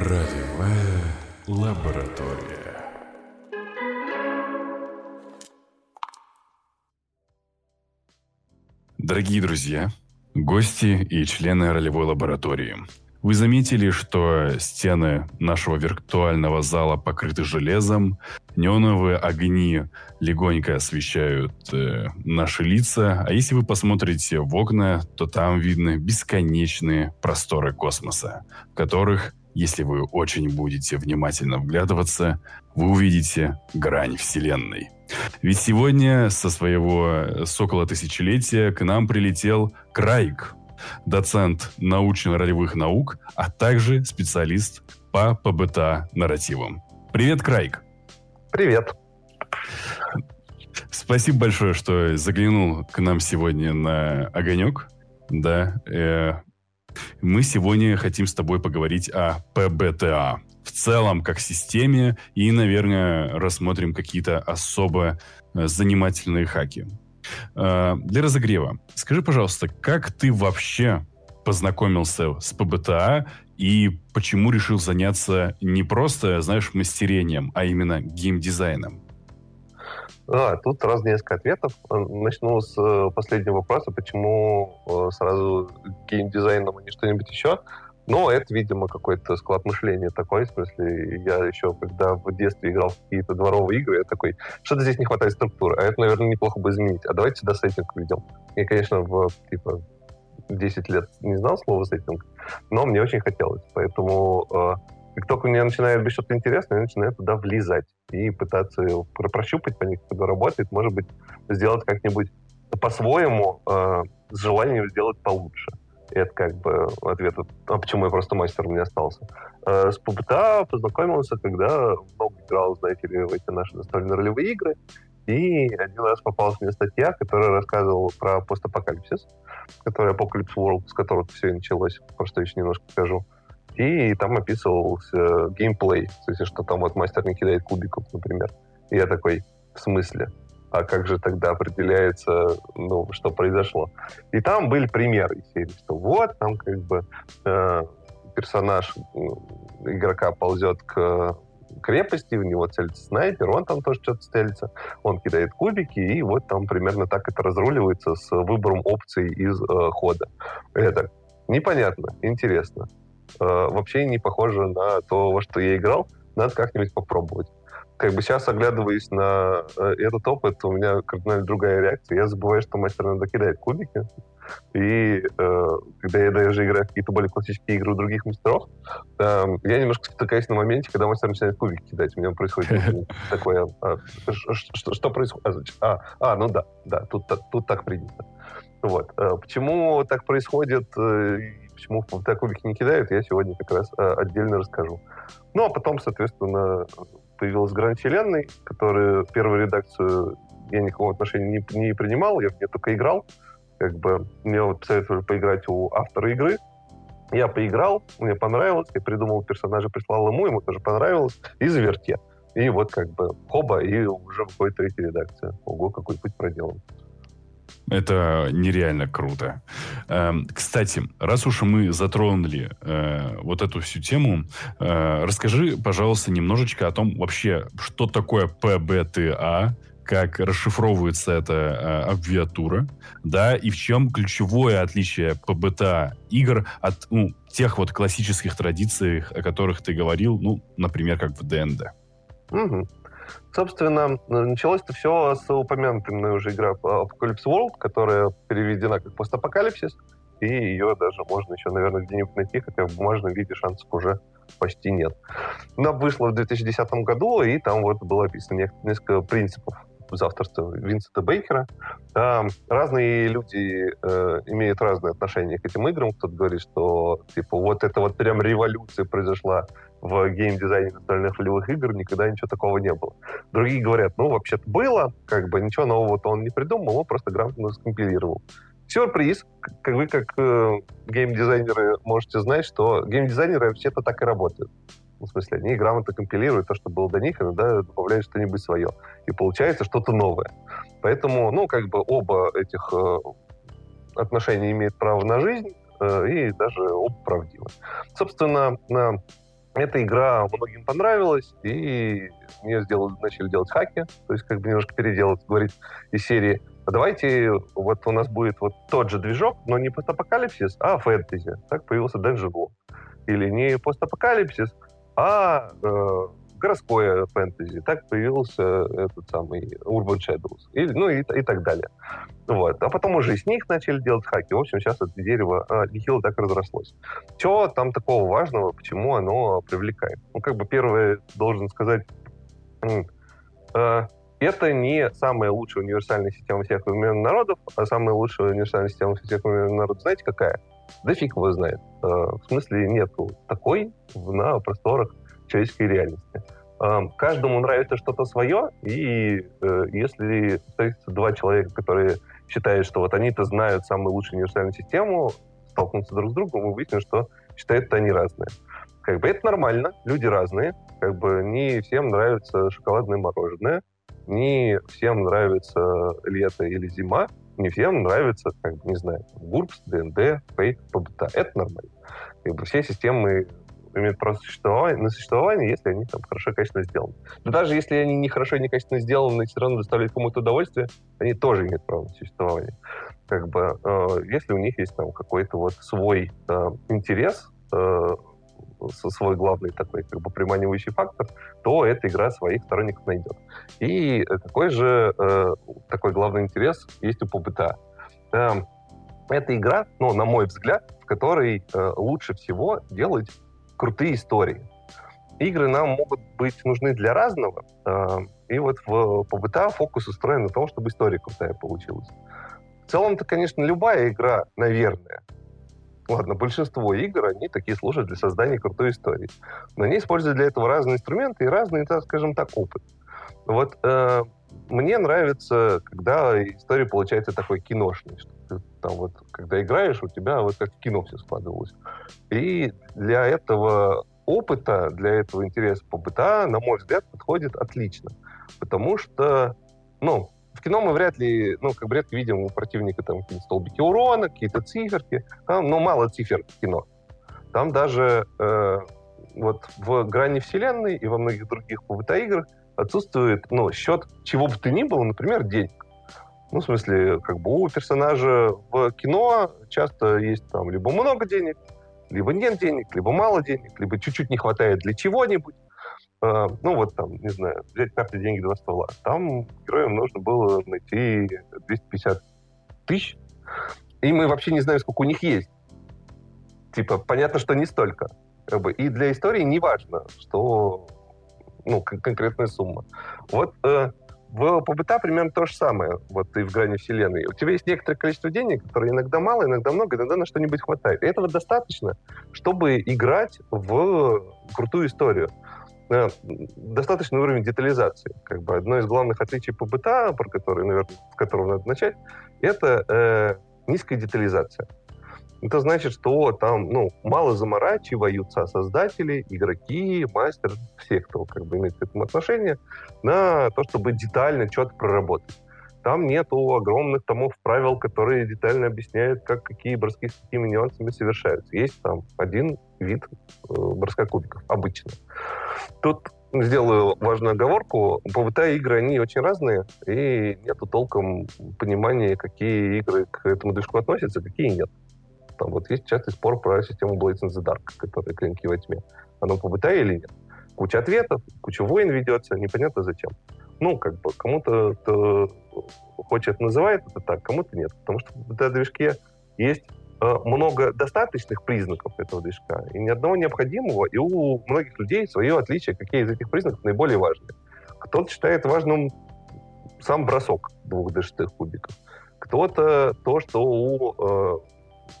Радиовая лаборатория. Дорогие друзья, гости и члены ролевой лаборатории, вы заметили, что стены нашего виртуального зала покрыты железом, неоновые огни легонько освещают э, наши лица, а если вы посмотрите в окна, то там видны бесконечные просторы космоса, в которых если вы очень будете внимательно вглядываться, вы увидите грань Вселенной. Ведь сегодня со своего сокола тысячелетия к нам прилетел Крайк, доцент научно-ролевых наук, а также специалист по ПБТА нарративам. Привет, Крайк! Привет! Спасибо большое, что заглянул к нам сегодня на огонек. Да, э, мы сегодня хотим с тобой поговорить о ПБТА в целом как системе и, наверное, рассмотрим какие-то особо э, занимательные хаки. Э, для разогрева, скажи, пожалуйста, как ты вообще познакомился с ПБТА и почему решил заняться не просто, знаешь, мастерением, а именно геймдизайном? А, тут сразу несколько ответов. Начну с э, последнего вопроса, почему э, сразу геймдизайном, а не что-нибудь еще. Ну, это, видимо, какой-то склад мышления такой, в смысле, я еще, когда в детстве играл в какие-то дворовые игры, я такой, что-то здесь не хватает структуры, а это, наверное, неплохо бы изменить. А давайте сюда сеттинг введем. Я, конечно, в, типа, 10 лет не знал слова сеттинг, но мне очень хотелось. Поэтому э, как только мне начинает быть что-то интересное, я начинаю туда влезать и пытаться прощупать по ней, как это работает, может быть, сделать как-нибудь по-своему э, с желанием сделать получше. Это как бы ответ, а почему я просто мастером не остался. Э, с ПБТА познакомился, когда много играл, знаете ли, в эти наши настольные ролевые игры. И один раз попалась мне статья, которая рассказывала про постапокалипсис, который Apocalypse World, с которого все и началось, про что еще немножко скажу. И там описывался геймплей, то есть что там вот мастер не кидает кубиков, например. И я такой, в смысле? А как же тогда определяется, ну, что произошло? И там были примеры серии, что вот, там как бы э, персонаж игрока ползет к крепости, у него целится снайпер, он там тоже что-то целится, он кидает кубики, и вот там примерно так это разруливается с выбором опций из э, хода. Это непонятно, интересно. Э, вообще не похоже на то, во что я играл. Надо как-нибудь попробовать. Как бы сейчас, оглядываясь на э, этот опыт, у меня кардинально другая реакция. Я забываю, что мастер надо кидать кубики. И э, когда я даже играю в какие-то более классические игры у других мастеров, э, я немножко спотыкаюсь на моменте, когда мастер начинает кубики кидать. У меня происходит такое... А, что происходит? А, а, ну да, да, тут так принято. Вот. Э, почему так происходит, почему в кубики не кидают, я сегодня как раз э, отдельно расскажу. Ну, а потом, соответственно, появилась Гранд Вселенной, которая первую редакцию я никакого отношения не, не принимал, я в нее только играл. Как бы мне вот посоветовали поиграть у автора игры. Я поиграл, мне понравилось, я придумал персонажа, прислал ему, ему тоже понравилось, и заверте. И вот как бы хоба, и уже выходит третья редакция. Ого, какой путь проделан. Это нереально круто. Эм, кстати, раз уж мы затронули э, вот эту всю тему, э, расскажи, пожалуйста, немножечко о том вообще, что такое ПБТА, как расшифровывается эта э, аббревиатура, да, и в чем ключевое отличие ПБТА игр от ну, тех вот классических традиций, о которых ты говорил, ну, например, как в ДНД. Угу. Собственно, началось это все с упомянутой уже игра Apocalypse World, которая переведена как постапокалипсис, и ее даже можно еще, наверное, где-нибудь найти, хотя в бумажном виде шансов уже почти нет. Она вышла в 2010 году, и там вот было описано несколько принципов за авторство Винсента Бейкера. Там разные люди э, имеют разные отношения к этим играм. Кто-то говорит, что типа вот это вот прям революция произошла в геймдизайне настольных ролевых игр, никогда ничего такого не было. Другие говорят, ну, вообще-то было, как бы ничего нового-то он не придумал, он просто грамотно скомпилировал. Сюрприз, как вы как э, геймдизайнеры можете знать, что геймдизайнеры вообще-то так и работают. Ну, в смысле, они грамотно компилируют то, что было до них, иногда добавляют что-нибудь свое. И получается что-то новое. Поэтому, ну, как бы оба этих э, отношения имеют право на жизнь, э, и даже оба правдивы. Собственно, на эта игра многим понравилась, и мне сделали, начали делать хаки, то есть как бы немножко переделать, говорить из серии, а давайте вот у нас будет вот тот же движок, но не постапокалипсис, а фэнтези. Так появился Dungeon World. Или не постапокалипсис, а э, городское фэнтези. Так появился этот самый Urban Shadows. И, ну и, и так далее. Вот. А потом уже из них начали делать хаки. В общем, сейчас это дерево а, так разрослось. Чего там такого важного, почему оно привлекает? Ну, как бы первое, должен сказать, э, это не самая лучшая универсальная система всех времен народов, а самая лучшая универсальная система всех времен народов, знаете, какая? Да фиг его знает. Э, в смысле, нету такой на просторах человеческой реальности. Эм, каждому нравится что-то свое, и э, если встретятся два человека, которые считают, что вот они-то знают самую лучшую универсальную систему, столкнутся друг с другом, мы выясним, что считают они разные. Как бы это нормально, люди разные, как бы не всем нравится шоколадное мороженое, не всем нравится лето или зима, не всем нравится, как бы, не знаю, ГУРПС, ДНД, Фейк, ПБТ. Это нормально. Как бы все системы имеют право существования, на существование, если они там хорошо и качественно сделаны. Но даже если они не хорошо и не качественно сделаны, все равно доставляют кому-то удовольствие, они тоже имеют право на существование. Как бы, э, если у них есть там какой-то вот свой э, интерес, э, свой главный такой как бы приманивающий фактор, то эта игра своих сторонников найдет. И такой же э, такой главный интерес есть у ПБТА. Э, это игра, ну, на мой взгляд, в которой э, лучше всего делать крутые истории. Игры нам могут быть нужны для разного, э, и вот в ПБТА фокус устроен на том, чтобы история крутая получилась. В целом-то, конечно, любая игра, наверное, ладно, большинство игр, они такие служат для создания крутой истории. Но они используют для этого разные инструменты и разный, так скажем так, опыт. Вот э, мне нравится, когда история получается такой киношной, что ты там вот, когда играешь, у тебя вот как в кино все складывалось. И для этого опыта, для этого интереса по БТА, на мой взгляд, подходит отлично. Потому что, ну, в кино мы вряд ли, ну, как бы редко видим у противника там какие-то столбики урона, какие-то циферки, там, но мало цифр в кино. Там даже э, вот в грани вселенной и во многих других ПВТ играх отсутствует, ну, счет чего бы то ни было, например, денег. Ну, в смысле, как бы у персонажа в кино часто есть там либо много денег, либо нет денег, либо мало денег, либо чуть-чуть не хватает для чего-нибудь. А, ну вот там, не знаю, взять карты деньги два ствола. Там героям нужно было найти 250 тысяч, и мы вообще не знаем, сколько у них есть. Типа, понятно, что не столько. Как бы, и для истории не важно, что ну, конкретная сумма. Вот э, в ПБТ примерно то же самое, вот и в грани вселенной. У тебя есть некоторое количество денег, которые иногда мало, иногда много, иногда на что-нибудь хватает. И этого достаточно, чтобы играть в крутую историю достаточный уровень детализации. Как бы одно из главных отличий по БТА, про который, наверное, с которого надо начать, это э, низкая детализация. Это значит, что там ну, мало заморачиваются создатели, игроки, мастер, все, кто как бы имеет к этому отношение, на то, чтобы детально что-то проработать. Там нету огромных томов правил, которые детально объясняют, как какие броски с какими нюансами совершаются. Есть там один вид э, броска кубиков, обычно. Тут сделаю важную оговорку. ПВТ игры, они очень разные, и нету толком понимания, какие игры к этому движку относятся, какие нет. Там вот есть частый спор про систему Blades in the Dark, которая клинки во тьме. Оно ПВТ или нет? Куча ответов, куча войн ведется, непонятно зачем. Ну, как бы, кому-то хочет называет это так, кому-то нет. Потому что в ПВТ-движке есть Э, много достаточных признаков этого движка и ни одного необходимого, и у многих людей свое отличие, какие из этих признаков наиболее важные. Кто-то считает важным сам бросок двух d кубиков. Кто-то то, что у, э,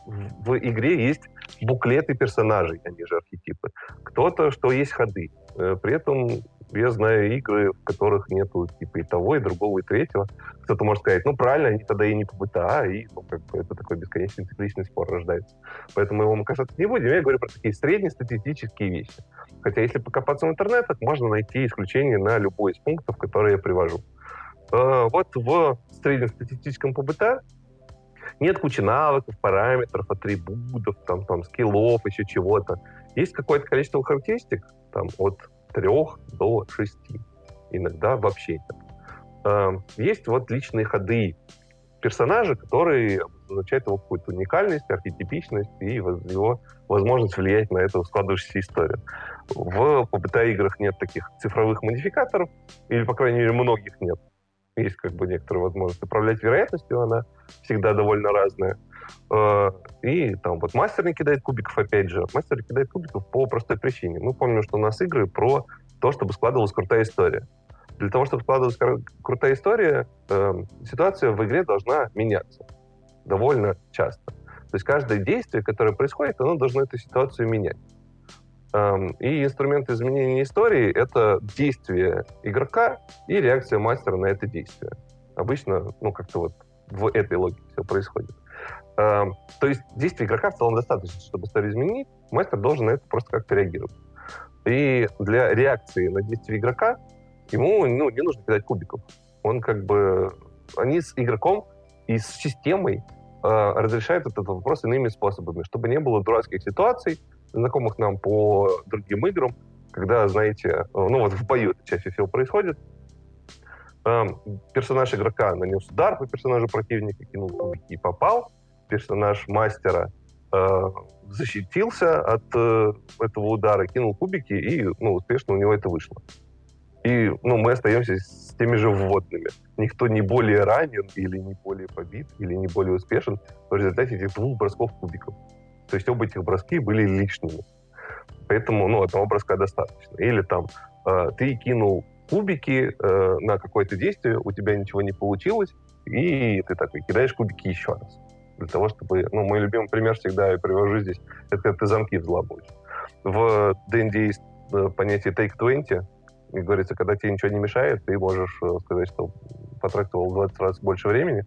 в игре есть буклеты персонажей, они же архетипы. Кто-то, что есть ходы. Э, при этом я знаю игры, в которых нету типа и того, и другого, и третьего. Кто-то может сказать, ну правильно, они тогда и не по БТА, и ну, как бы это такой бесконечный цикличный спор рождается. Поэтому его мы касаться не будем. Я говорю про такие среднестатистические вещи. Хотя если покопаться в интернетах, можно найти исключение на любой из пунктов, которые я привожу. Э, вот в среднестатистическом ПБТ Нет кучи навыков, параметров, атрибутов, там, там, скиллов, еще чего-то. Есть какое-то количество характеристик, там, от трех до шести. Иногда вообще нет. Эм, есть вот личные ходы персонажа, которые обозначают его какую-то уникальность, архетипичность и его возможность влиять на эту складывающуюся историю. В PBTA-играх нет таких цифровых модификаторов, или, по крайней мере, многих нет. Есть как бы некоторые возможности управлять вероятностью, она всегда довольно разная. Э, и там вот мастер не кидает кубиков, опять же. Мастер кидает кубиков по простой причине. Мы помним, что у нас игры про то, чтобы складывалась крутая история. Для того, чтобы складывалась крутая история, э, ситуация в игре должна меняться довольно часто. То есть каждое действие, которое происходит, оно должно эту ситуацию менять. Эм, и инструмент изменения истории — это действие игрока и реакция мастера на это действие. Обычно, ну, как-то вот в этой логике все происходит. Эм, то есть действие игрока в целом достаточно, чтобы историю изменить, мастер должен на это просто как-то реагировать. И для реакции на действие игрока ему ну, не нужно кидать кубиков. Он как бы... Они с игроком и с системой э, разрешают этот вопрос иными способами, чтобы не было дурацких ситуаций, знакомых нам по другим играм, когда, знаете, э, ну вот в бою чаще всего происходит, э, персонаж игрока нанес удар по персонажу противника, кинул кубики и попал, персонаж мастера э, защитился от э, этого удара, кинул кубики, и ну, успешно у него это вышло. И ну, мы остаемся с теми же вводными. Никто не более ранен или не более побит, или не более успешен в результате этих двух бросков кубиков. То есть оба этих броски были лишними. Поэтому ну, одного броска достаточно. Или там э, ты кинул кубики э, на какое-то действие, у тебя ничего не получилось, и ты такой кидаешь кубики еще раз для того, чтобы... Ну, мой любимый пример всегда я привожу здесь, это когда ты замки взламываешь. В D&D есть э, понятие take 20, и говорится, когда тебе ничего не мешает, ты можешь э, сказать, что потратил 20 раз больше времени,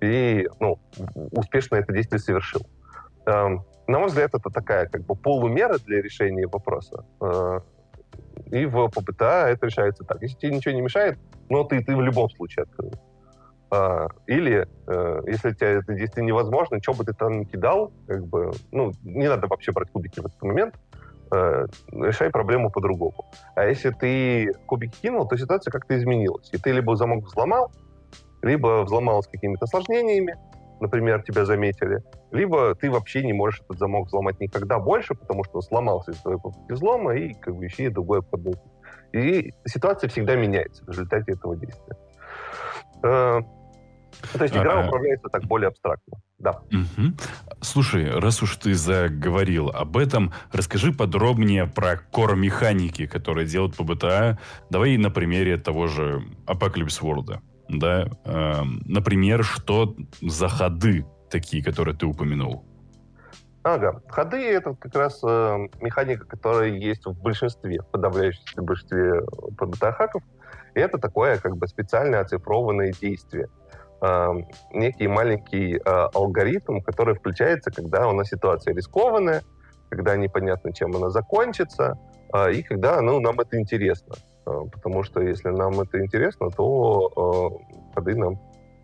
и ну, успешно это действие совершил. Эм, на мой взгляд, это такая как бы полумера для решения вопроса. Э, и в ППТА это решается так. Если тебе ничего не мешает, но ты, ты в любом случае открыл. А, или, э, если тебе это действительно невозможно, что бы ты там ни кидал, как бы, ну, не надо вообще брать кубики в этот момент, э, решай проблему по-другому. А если ты кубики кинул, то ситуация как-то изменилась. И ты либо замок взломал, либо взломал с какими-то осложнениями, например, тебя заметили, либо ты вообще не можешь этот замок взломать никогда больше, потому что он сломался из твоей попытки взлома, и как бы ищи другой входной И ситуация всегда меняется в результате этого действия. Э, то есть игра а, управляется так более абстрактно. Да. Угу. Слушай, раз уж ты заговорил об этом, расскажи подробнее про кор-механики, которые делают по БТА. Давай на примере того же Apocalypse World. Да? Э, например, что за ходы такие, которые ты упомянул? Ага. Ходы — это как раз э, механика, которая есть в большинстве, в подавляющем большинстве ПБТА-хаков. И это такое как бы специально оцифрованное действие — э, некий маленький э, алгоритм, который включается, когда у нас ситуация рискованная, когда непонятно, чем она закончится, э, и когда ну, нам это интересно. Э, потому что если нам это интересно, то э, ходы нам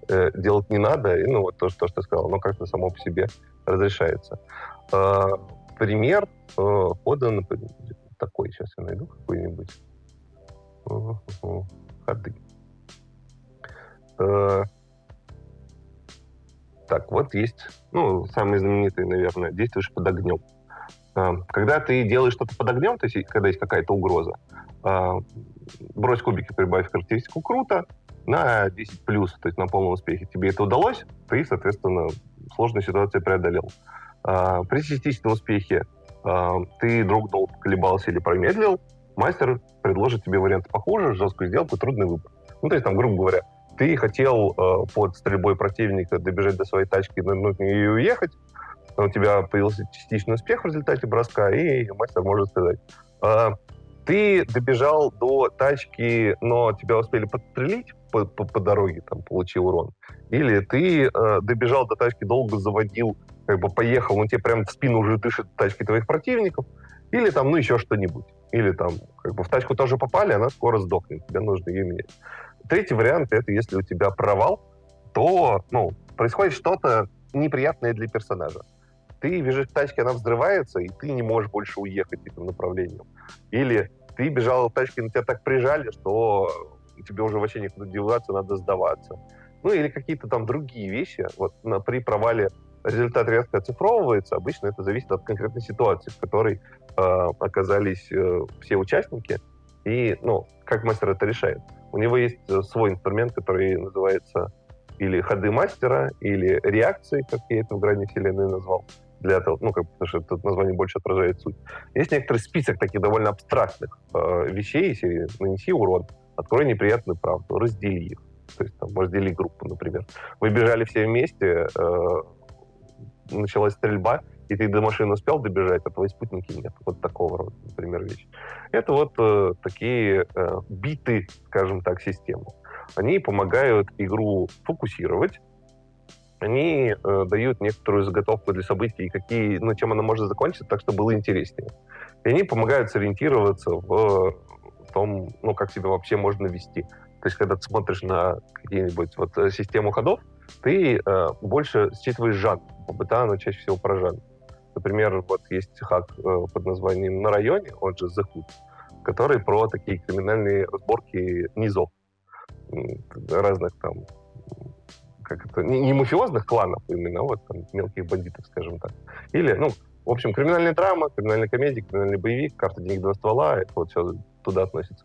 э, делать не надо. И, ну, вот то, то, что ты сказал, оно как-то само по себе разрешается. Пример хода, такой, сейчас я найду какой-нибудь. Ходы. Так, вот есть, ну, самый знаменитый, наверное, действуешь под огнем. Когда ты делаешь что-то под огнем, то есть когда есть какая-то угроза, брось кубики, прибавь характеристику круто на 10 плюс, то есть на полном успехе. Тебе это удалось, ты, соответственно, сложную ситуацию преодолел. А, при частичном успехе ты дрогнул, колебался или промедлил, мастер предложит тебе вариант похуже, жесткую сделку, трудный выбор. Ну, то есть, там, грубо говоря, ты хотел под стрельбой противника добежать до своей тачки, нырнуть и уехать, но у тебя появился частичный успех в результате броска, и мастер может сказать, ты добежал до тачки, но тебя успели подстрелить по, по, по дороге, там, получил урон. Или ты э, добежал до тачки, долго заводил, как бы поехал, но тебе прям в спину уже дышит тачки твоих противников. Или там, ну, еще что-нибудь. Или там, как бы в тачку тоже попали, она скоро сдохнет, тебе нужно ее менять. Третий вариант — это если у тебя провал, то ну, происходит что-то, неприятное для персонажа. Ты бежишь к тачке, она взрывается, и ты не можешь больше уехать этим направлением. Или ты бежал в тачке, на тебя так прижали, что тебе уже вообще некуда деваться, надо сдаваться. Ну или какие-то там другие вещи. Вот при провале результат резко оцифровывается. Обычно это зависит от конкретной ситуации, в которой э, оказались э, все участники. И, ну, как мастер это решает. У него есть э, свой инструмент, который называется или ходы мастера, или реакции, как я это в грани вселенной назвал, для того, ну, как, потому что это название больше отражает суть. Есть некоторый список таких довольно абстрактных э, вещей, если нанеси урон, открой неприятную правду, раздели их. То есть там раздели группу, например. Вы бежали все вместе, э, началась стрельба, и ты до машины успел добежать, а твои спутники нет. Вот такого рода, например, вещь. Это вот э, такие э, биты, скажем так, системы. Они помогают игру фокусировать, они э, дают некоторую заготовку для событий, какие, ну, чем она может закончиться, так что было интереснее. И они помогают сориентироваться в том, ну, как себя вообще можно вести. То есть, когда ты смотришь на какие-нибудь вот э, систему ходов, ты э, больше считываешь жанр. Быта, она чаще всего про жанр. Например, вот есть хак э, под названием «На районе», он же «The Hood», который про такие криминальные разборки низов разных там как это, не, не мафиозных кланов именно, а вот там мелких бандитов, скажем так. Или, ну, в общем, криминальная драма, криминальная комедия, криминальный боевик, карта денег два ствола, это вот все туда относится.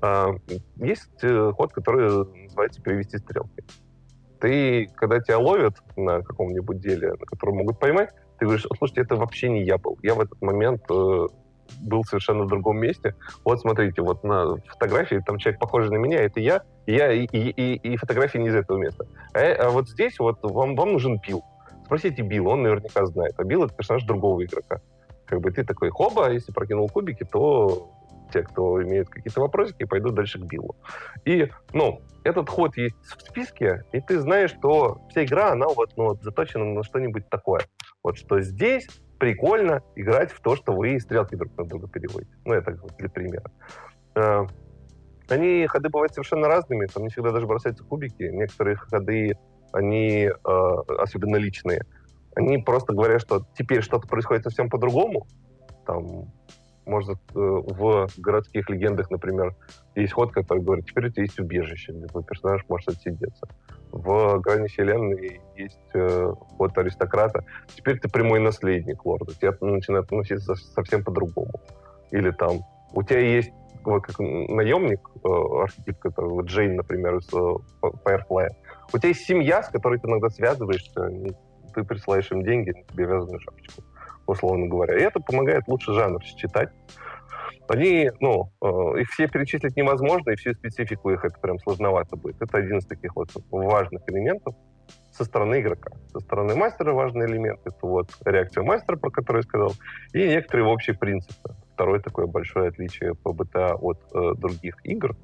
А, есть э, ход, который называется «перевести стрелки». Ты, когда тебя ловят на каком-нибудь деле, на котором могут поймать, ты говоришь, слушайте, это вообще не я был. Я в этот момент э, был совершенно в другом месте. Вот смотрите, вот на фотографии там человек похожий на меня, это я, я и, и, и, и фотография не из этого места. А, а вот здесь вот вам, вам нужен Билл. Спросите Билл, он наверняка знает. А Билл — это персонаж другого игрока. Как бы ты такой, хоба, если прокинул кубики, то те, кто имеет какие-то вопросики, пойдут дальше к Биллу. И, ну, этот ход есть в списке, и ты знаешь, что вся игра, она вот, ну, вот заточена на что-нибудь такое. Вот что здесь прикольно играть в то, что вы стрелки друг на друга переводите. Ну, это для примера. Э, они, ходы бывают совершенно разными, там не всегда даже бросаются кубики. Некоторые ходы, они, э, особенно личные, они просто говорят, что теперь что-то происходит совсем по-другому. Там, может, э, в городских легендах, например, есть ход, который говорит, теперь у тебя есть убежище, где твой персонаж может отсидеться. В грани вселенной есть э, ход аристократа. Теперь ты прямой наследник лорда. Тебя начинает относиться совсем по-другому. Или там у тебя есть вот как наемник, э, архетип, который вот Джейн, например, из э, Firefly. У тебя есть семья, с которой ты иногда связываешься, ты присылаешь им деньги, тебе вязаную шапочку, условно говоря. И это помогает лучше жанр считать. Они, ну, э, их все перечислить невозможно, и всю специфику их это прям сложновато будет. Это один из таких вот важных элементов со стороны игрока. Со стороны мастера важный элемент — это вот реакция мастера, про которую я сказал, и некоторые общие принципы. Второе такое большое отличие ПБТА от э, других игр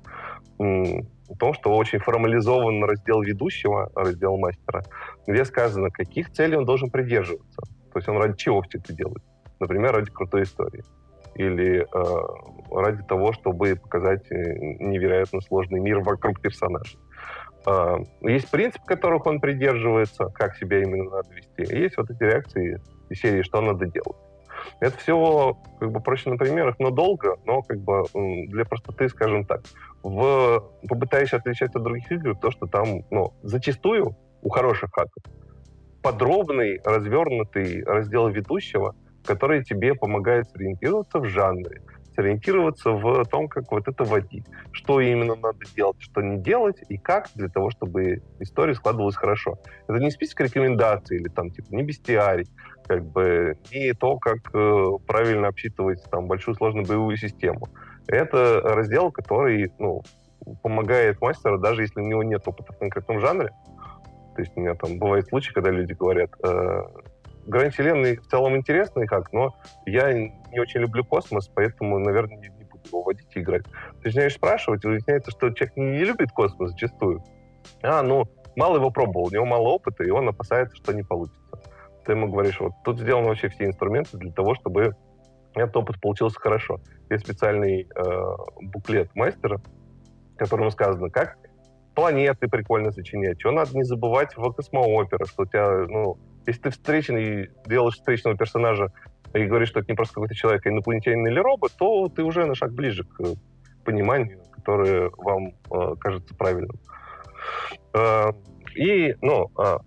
в том, что очень формализован раздел ведущего, раздел мастера, где сказано, каких целей он должен придерживаться. То есть он ради чего все это делает. Например, ради крутой истории или э, ради того, чтобы показать э, невероятно сложный мир вокруг персонажей. Э, есть принцип, которых он придерживается, как себя именно надо вести. есть вот эти реакции из серии, что надо делать. Это все как бы проще на примерах, но долго, но как бы для простоты, скажем так. В, попытаюсь отличать от других игр то, что там, ну, зачастую у хороших хаков подробный, развернутый раздел ведущего, который тебе помогает сориентироваться в жанре, сориентироваться в том, как вот это водить, что именно надо делать, что не делать и как для того, чтобы история складывалась хорошо. Это не список рекомендаций или там типа не бестиарий, как бы не то, как э, правильно обсчитывать там большую сложную боевую систему. Это раздел, который ну, помогает мастеру, даже если у него нет опыта в конкретном жанре. То есть у меня там бывают случаи, когда люди говорят, э, Грань Вселенной в целом интересный как, но я не очень люблю космос, поэтому, наверное, не, не буду его водить и играть. Начинаешь спрашивать, и выясняется, что человек не, не любит космос зачастую. А, ну, мало его пробовал, у него мало опыта, и он опасается, что не получится. Ты ему говоришь, вот тут сделаны вообще все инструменты для того, чтобы этот опыт получился хорошо. Есть специальный э, буклет мастера, в котором сказано, как планеты прикольно сочинять, что надо не забывать в космооперах, что у тебя, ну, Если ты встречный, делаешь встречного персонажа и говоришь, что это не просто какой-то человек, а инопланетянин или робот, то ты уже на шаг ближе к пониманию, которое вам э, кажется правильным. Э, и, ну, э,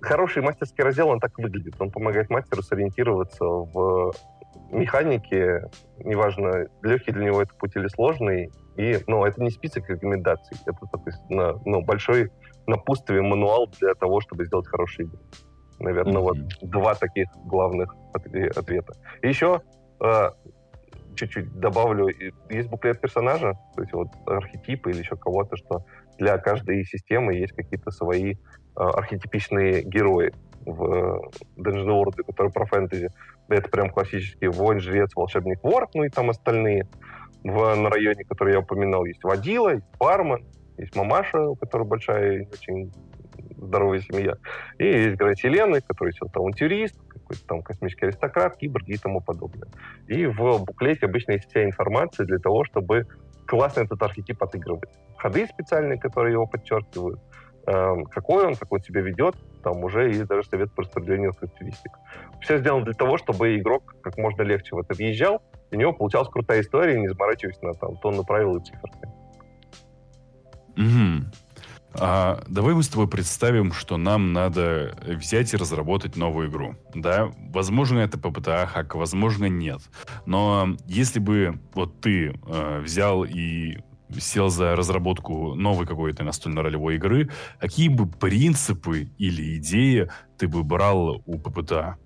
хороший мастерский раздел, он так выглядит. Он помогает мастеру сориентироваться в механике, неважно, легкий для него это путь или сложный. И, ну, это не список рекомендаций, это такой ну, большой напутствие, мануал для того, чтобы сделать хорошие игры. Наверное, mm-hmm. вот два таких главных ответа. И еще э, чуть-чуть добавлю, есть буклет персонажа, то есть вот архетипы или еще кого-то, что для каждой системы есть какие-то свои э, архетипичные герои в э, Dungeon World, которые про фэнтези. Это прям классический воин, жрец, волшебник, вор, ну и там остальные. В, на районе, который я упоминал, есть водила, есть бармен, есть мамаша, у которой большая и очень здоровая семья. И есть герой Селены, который все авантюрист, какой-то там космический аристократ, киборг и тому подобное. И в буклете обычно есть вся информация для того, чтобы классно этот архетип отыгрывать. Ходы специальные, которые его подчеркивают, какой он, как он себя ведет, там уже есть даже совет по распределению характеристик. Все сделано для того, чтобы игрок как можно легче в это въезжал, и у него получалась крутая история, не заморачиваясь на там, тонну правил и цифр. Угу. А, давай мы с тобой представим, что нам надо взять и разработать новую игру. Да, возможно, это PBTA хак, возможно, нет. Но если бы вот ты э, взял и сел за разработку новой какой-то настольно-ролевой игры, какие бы принципы или идеи ты бы брал у ППТА?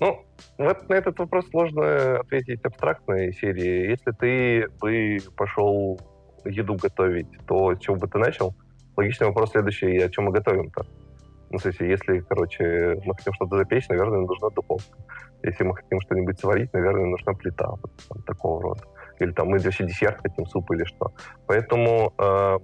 Ну, вот на этот вопрос сложно ответить абстрактной серии. Если ты бы пошел еду готовить, то с чего бы ты начал? Логичный вопрос следующий, о чем мы готовим-то? Ну, в смысле, если, короче, мы хотим что-то запечь, наверное, нужна духовка. Если мы хотим что-нибудь сварить, наверное, нужна плита вот, такого рода. Или там мы вообще десерт хотим, суп или что. Поэтому э,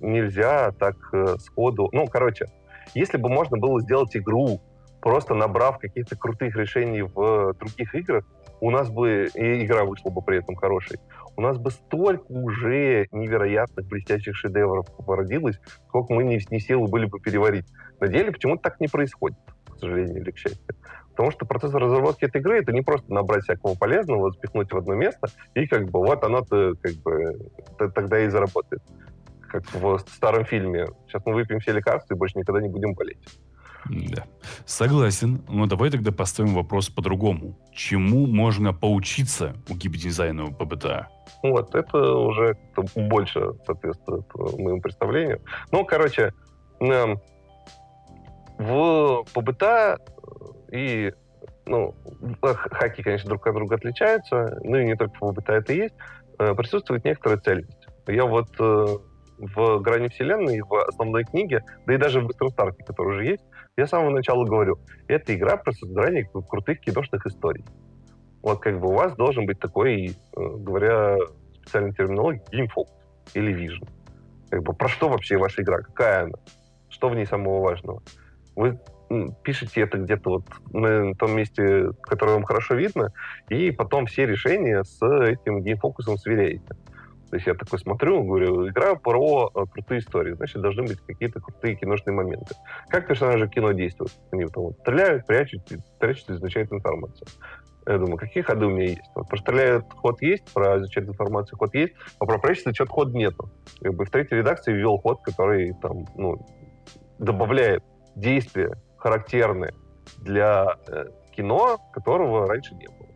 нельзя так э, сходу... Ну, короче, если бы можно было сделать игру, просто набрав каких-то крутых решений в других играх, у нас бы и игра вышла бы при этом хорошей. У нас бы столько уже невероятных блестящих шедевров породилось, сколько мы не, не силы были бы переварить. На деле почему-то так не происходит, к сожалению или к счастью. Потому что процесс разработки этой игры это не просто набрать всякого полезного, запихнуть в одно место, и как бы вот оно-то как бы тогда и заработает. Как в старом фильме. Сейчас мы выпьем все лекарства и больше никогда не будем болеть. Да. Согласен. Но давай тогда поставим вопрос по-другому. Чему можно поучиться у гибдизайна ПБТА? Вот, это уже больше соответствует моему представлению. Ну, короче, эм, в ПБТА и ну, хаки, конечно, друг от друга отличаются, ну и не только в ПБТА это есть, э, присутствует некоторая цельность. Я вот э, в «Грани вселенной», в основной книге, да и даже в «Быстром старте», который уже есть, я с самого начала говорю, это игра про создание крутых киношных историй. Вот как бы у вас должен быть такой, э, говоря специальной терминологией, геймфокус или вижн. Как бы про что вообще ваша игра? Какая она? Что в ней самого важного? Вы пишете это где-то вот на том месте, которое вам хорошо видно, и потом все решения с этим геймфокусом сверяете. То есть я такой смотрю, говорю, игра про э, крутые истории, значит, должны быть какие-то крутые киношные моменты. Как персонажи кино действуют? Они вот, вот стреляют, прячут, прячут, изучают информацию. Я думаю, какие ходы у меня есть? Вот про стреляют ход есть, про изучать информацию ход есть, а про прячется что-то ход нету. Как бы в третьей редакции ввел ход, который там, ну, добавляет действия характерные для э, кино, которого раньше не было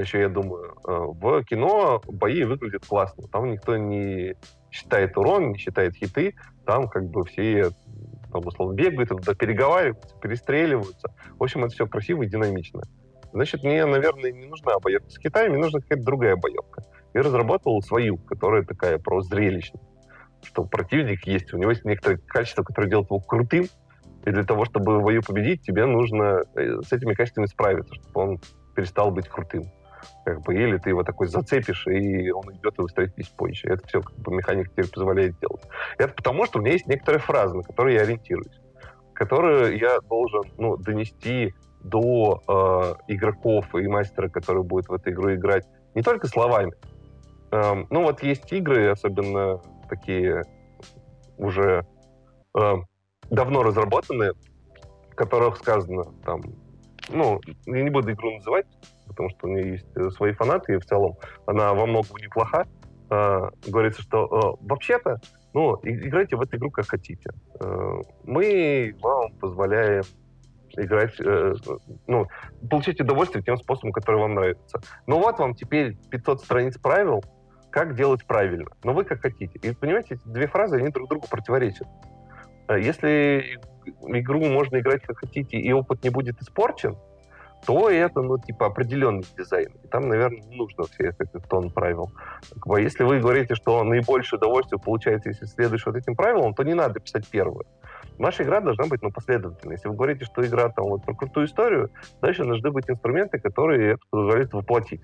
еще я думаю, э, в кино бои выглядят классно. Там никто не считает урон, не считает хиты. Там как бы все там, условно, бегают, переговариваются, перестреливаются. В общем, это все красиво и динамично. Значит, мне, наверное, не нужна боевка с Китаем, мне нужна какая-то другая боевка. Я разработал свою, которая такая про зрелищность. Что противник есть, у него есть некоторые качества, которые делают его крутым, и для того, чтобы в бою победить, тебе нужно э, с этими качествами справиться, чтобы он перестал быть крутым как бы, или ты его такой зацепишь, и он идет и выстроит весь позже. Это все как бы, механика тебе позволяет делать. Это потому, что у меня есть некоторые фразы, на которые я ориентируюсь, которые я должен ну, донести до э, игроков и мастера, который будет в эту игру играть, не только словами. Эм, ну вот есть игры, особенно такие уже э, давно разработанные, в которых сказано там, ну, я не буду игру называть, потому что у нее есть э, свои фанаты, и в целом она во многом неплоха. Э, говорится, что э, вообще-то, ну, играйте в эту игру как хотите. Э, мы вам позволяем играть, э, ну, получить удовольствие тем способом, который вам нравится. Ну вот вам теперь 500 страниц правил, как делать правильно. Но вы как хотите. И понимаете, эти две фразы, они друг другу противоречат. Э, если игру можно играть как хотите, и опыт не будет испорчен, то это, ну, типа, определенный дизайн. И там, наверное, не нужно всех этот тон правил. А если вы говорите, что наибольшее удовольствие получается, если следуешь вот этим правилам, то не надо писать первое. Ваша игра должна быть, ну, последовательной. Если вы говорите, что игра там вот про крутую историю, дальше должны быть инструменты, которые это позволяют воплотить.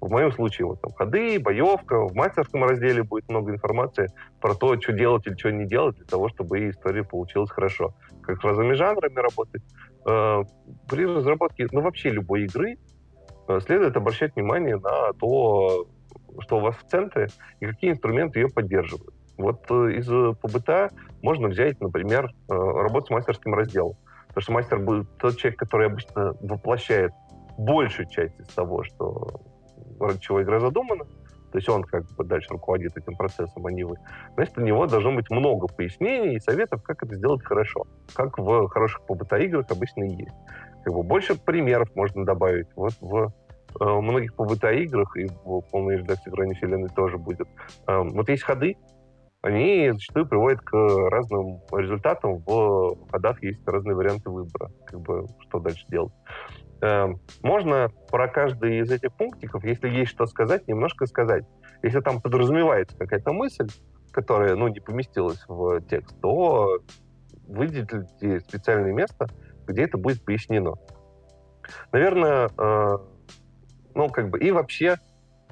В моем случае вот там ходы, боевка, в мастерском разделе будет много информации про то, что делать или что не делать для того, чтобы история получилась хорошо. Как с разными жанрами работать. Э, при разработке, ну вообще любой игры э, следует обращать внимание на то, что у вас в центре и какие инструменты ее поддерживают. Вот э, из ПБТ можно взять, например, работу с мастерским разделом. Потому что мастер будет тот человек, который обычно воплощает большую часть из того, что ради чего игра задумана, то есть он как бы дальше руководит этим процессом, а не вы, значит, у него должно быть много пояснений и советов, как это сделать хорошо. Как в хороших ПБТ играх обычно и есть. Как бы больше примеров можно добавить. Вот в э, многих ПБТ играх и в полной редакции грани вселенной тоже будет. Э, вот есть ходы, они зачастую приводят к разным результатам. В ходах есть разные варианты выбора, как бы что дальше делать. Эм, можно про каждый из этих пунктиков, если есть что сказать, немножко сказать. Если там подразумевается какая-то мысль, которая ну, не поместилась в текст, то выделите специальное место, где это будет пояснено. Наверное, э, ну, как бы, и вообще,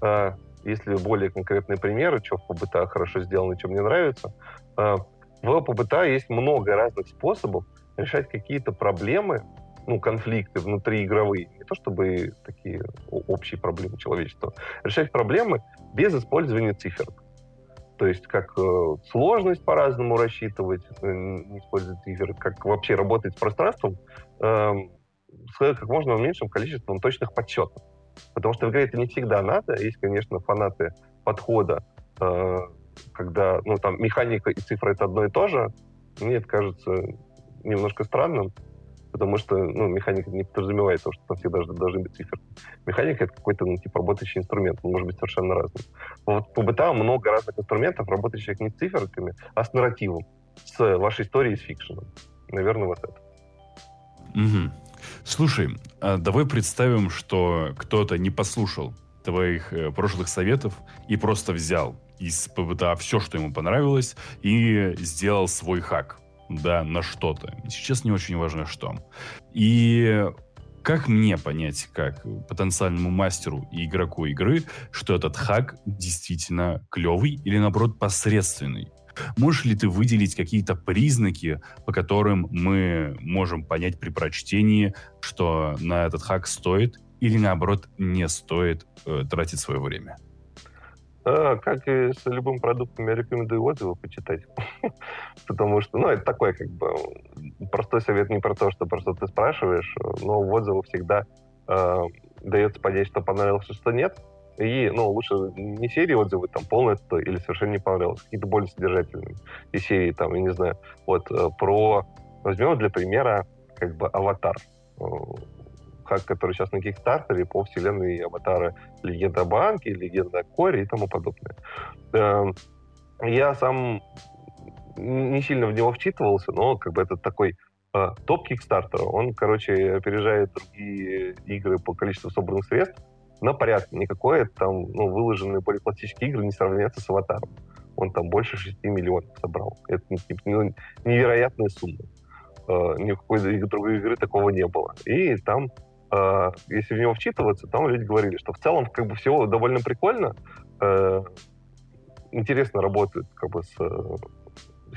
э, если более конкретные примеры, что в ПБТ хорошо сделано, что мне нравится, э, в ПБТ есть много разных способов решать какие-то проблемы, ну, конфликты внутриигровые, не то чтобы такие общие проблемы человечества, решать проблемы без использования цифр. То есть как э, сложность по-разному рассчитывать, э, не использовать цифры, как вообще работать с пространством э, с как можно меньшим количеством точных подсчетов. Потому что в игре это не всегда надо. Есть, конечно, фанаты подхода, э, когда ну, там механика и цифра это одно и то же. Мне это кажется немножко странным потому что ну, механика не подразумевает то, что там всегда должны, быть цифры. Механика — это какой-то ну, типа работающий инструмент, он может быть совершенно разным. Вот по быта много разных инструментов, работающих не циферками, а с нарративом, с вашей историей, с фикшеном. Наверное, вот это. Угу. Слушай, а давай представим, что кто-то не послушал твоих э, прошлых советов и просто взял из ПБТА все, что ему понравилось, и сделал свой хак да, на что-то. Сейчас не очень важно что. И как мне понять, как потенциальному мастеру и игроку игры, что этот хак действительно клевый или, наоборот, посредственный? Можешь ли ты выделить какие-то признаки, по которым мы можем понять при прочтении, что на этот хак стоит или, наоборот, не стоит э, тратить свое время? А, как и с любым продуктом, я рекомендую отзывы почитать. Потому что, ну, это такой, как бы, простой совет не про то, что просто ты спрашиваешь, но в отзывах всегда э, дается понять, что понравилось, что нет. И, ну, лучше не серии отзывы, там, полностью или совершенно не понравилось, какие-то более содержательные. И серии, там, я не знаю, вот, э, про... Возьмем для примера, как бы, аватар хак, который сейчас на Кикстартере по вселенной аватара Легенда о Банке, Легенда о Коре и тому подобное. Эм, я сам не сильно в него вчитывался, но как бы это такой э, топ Кикстартера. Он, короче, опережает другие игры по количеству собранных средств на порядке. Никакое там ну, выложенные более классические игры не сравняется с аватаром. Он там больше 6 миллионов собрал. Это ну, невероятная сумма. Uh, никакой другой игры такого не было. И там э, если в него вчитываться, там люди говорили, что в целом как бы всего довольно прикольно, э, интересно работает как бы с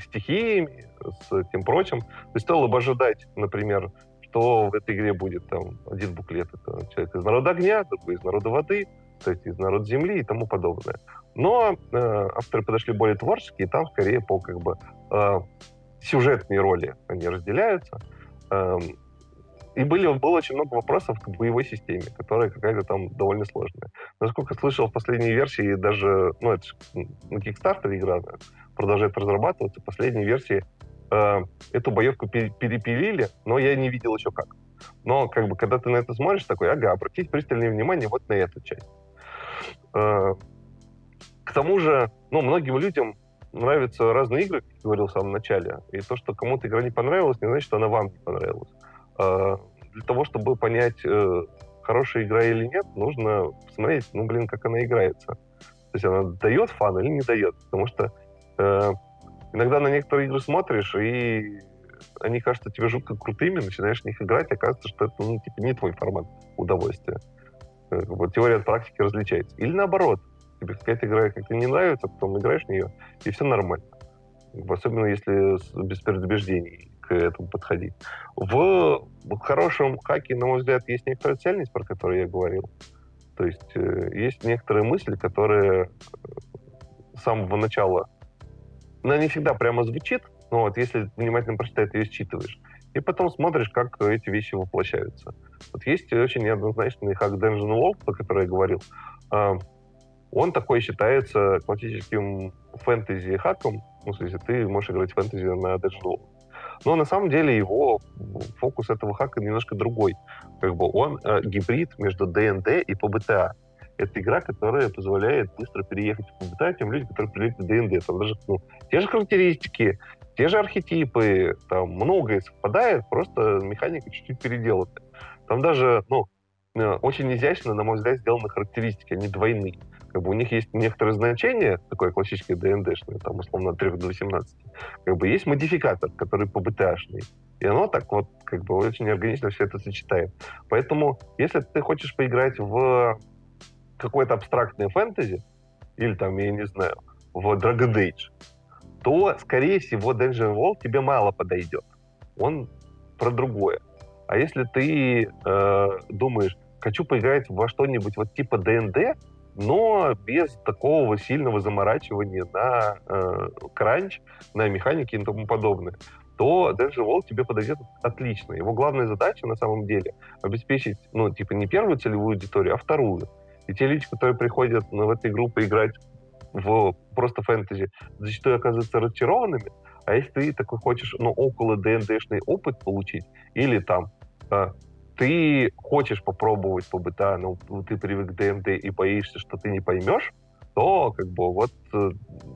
стихиями, с тем прочим. То есть стоило бы ожидать, например, что в этой игре будет там один буклет, это человек из народа огня, другой из народа воды, третий из народа земли и тому подобное. Но э, авторы подошли более творчески, и там скорее по как бы э, сюжетные роли они разделяются. Эм, и были, было очень много вопросов к боевой системе, которая какая-то там довольно сложная. Насколько слышал, в последней версии даже, ну, это на Kickstarter игра продолжает разрабатываться, в последней версии э, эту боевку перепилили, но я не видел еще как. Но как бы, когда ты на это смотришь, такой, ага, обратите пристальное внимание вот на эту часть. Э, к тому же, ну, многим людям нравятся разные игры, как я говорил в самом начале. И то, что кому-то игра не понравилась, не значит, что она вам не понравилась. Э, для того, чтобы понять, э, хорошая игра или нет, нужно посмотреть, ну, блин, как она играется. То есть она дает фан или не дает. Потому что э, иногда на некоторые игры смотришь, и они кажутся тебе жутко крутыми, начинаешь в них играть, оказывается, что это, ну, типа, не твой формат удовольствия. Э, вот, теория от практики различается. Или наоборот, тебе какая-то игра как-то не нравится, потом играешь в нее, и все нормально. Особенно если без предубеждений к этому подходить. В хорошем хаке, на мой взгляд, есть некоторая цельность, про которую я говорил. То есть э, есть некоторые мысли, которые э, с самого начала, она не всегда прямо звучит, но вот если внимательно прочитать, ее считываешь. И потом смотришь, как эти вещи воплощаются. Вот есть очень неоднозначный хак Dungeon World, о котором я говорил. А, он такой считается классическим фэнтези-хаком. Ну, в смысле, ты можешь играть фэнтези на Dungeon World. Но на самом деле его фокус этого хака немножко другой. Как бы он э, гибрид между D&D и PBTA. Это игра, которая позволяет быстро переехать в PBTA тем людям, которые привыкли к D&D. Там даже ну, те же характеристики, те же архетипы, там многое совпадает, просто механика чуть-чуть переделана. Там даже, ну, э, очень изящно, на мой взгляд, сделаны характеристики, они двойные. Как бы у них есть некоторые значения, такое классическое ДНДшное, там, условно, от 3 до 18. Как бы есть модификатор, который ПБТшный. И оно так вот, как бы, очень органично все это сочетает. Поэтому, если ты хочешь поиграть в какое-то абстрактное фэнтези, или там, я не знаю, в Dragon Age, то, скорее всего, Dungeon World тебе мало подойдет. Он про другое. А если ты э, думаешь, хочу поиграть во что-нибудь вот типа ДНД, но без такого сильного заморачивания на э, кранч, на механики и тому подобное, то Dungeon World тебе подойдет отлично. Его главная задача на самом деле обеспечить, ну, типа, не первую целевую аудиторию, а вторую. И те люди, которые приходят ну, в эту игру поиграть в просто фэнтези, зачастую оказываются разочарованными. А если ты такой хочешь, ну, около ДНДшный опыт получить, или там э, ты хочешь попробовать по БТА, но ты привык к ДНД и боишься, что ты не поймешь, то как бы вот э,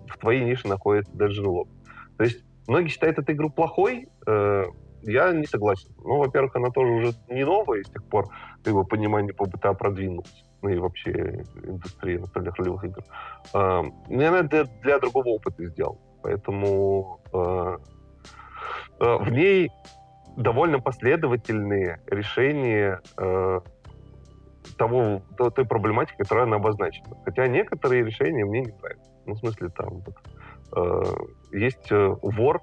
в твоей нише находится лоб. То есть многие считают эту игру плохой, э, я не согласен. Ну, во-первых, она тоже уже не новая, и с тех пор бы, понимание по БТА продвинулось. Ну и вообще индустрия настольных ролевых игр. Э, наверное, для, для другого опыта сделан. Поэтому э, э, в ней довольно последовательные решения э, того, той проблематики, которая она обозначена. Хотя некоторые решения мне не нравятся. Ну, в смысле, там вот, э, есть э, вор,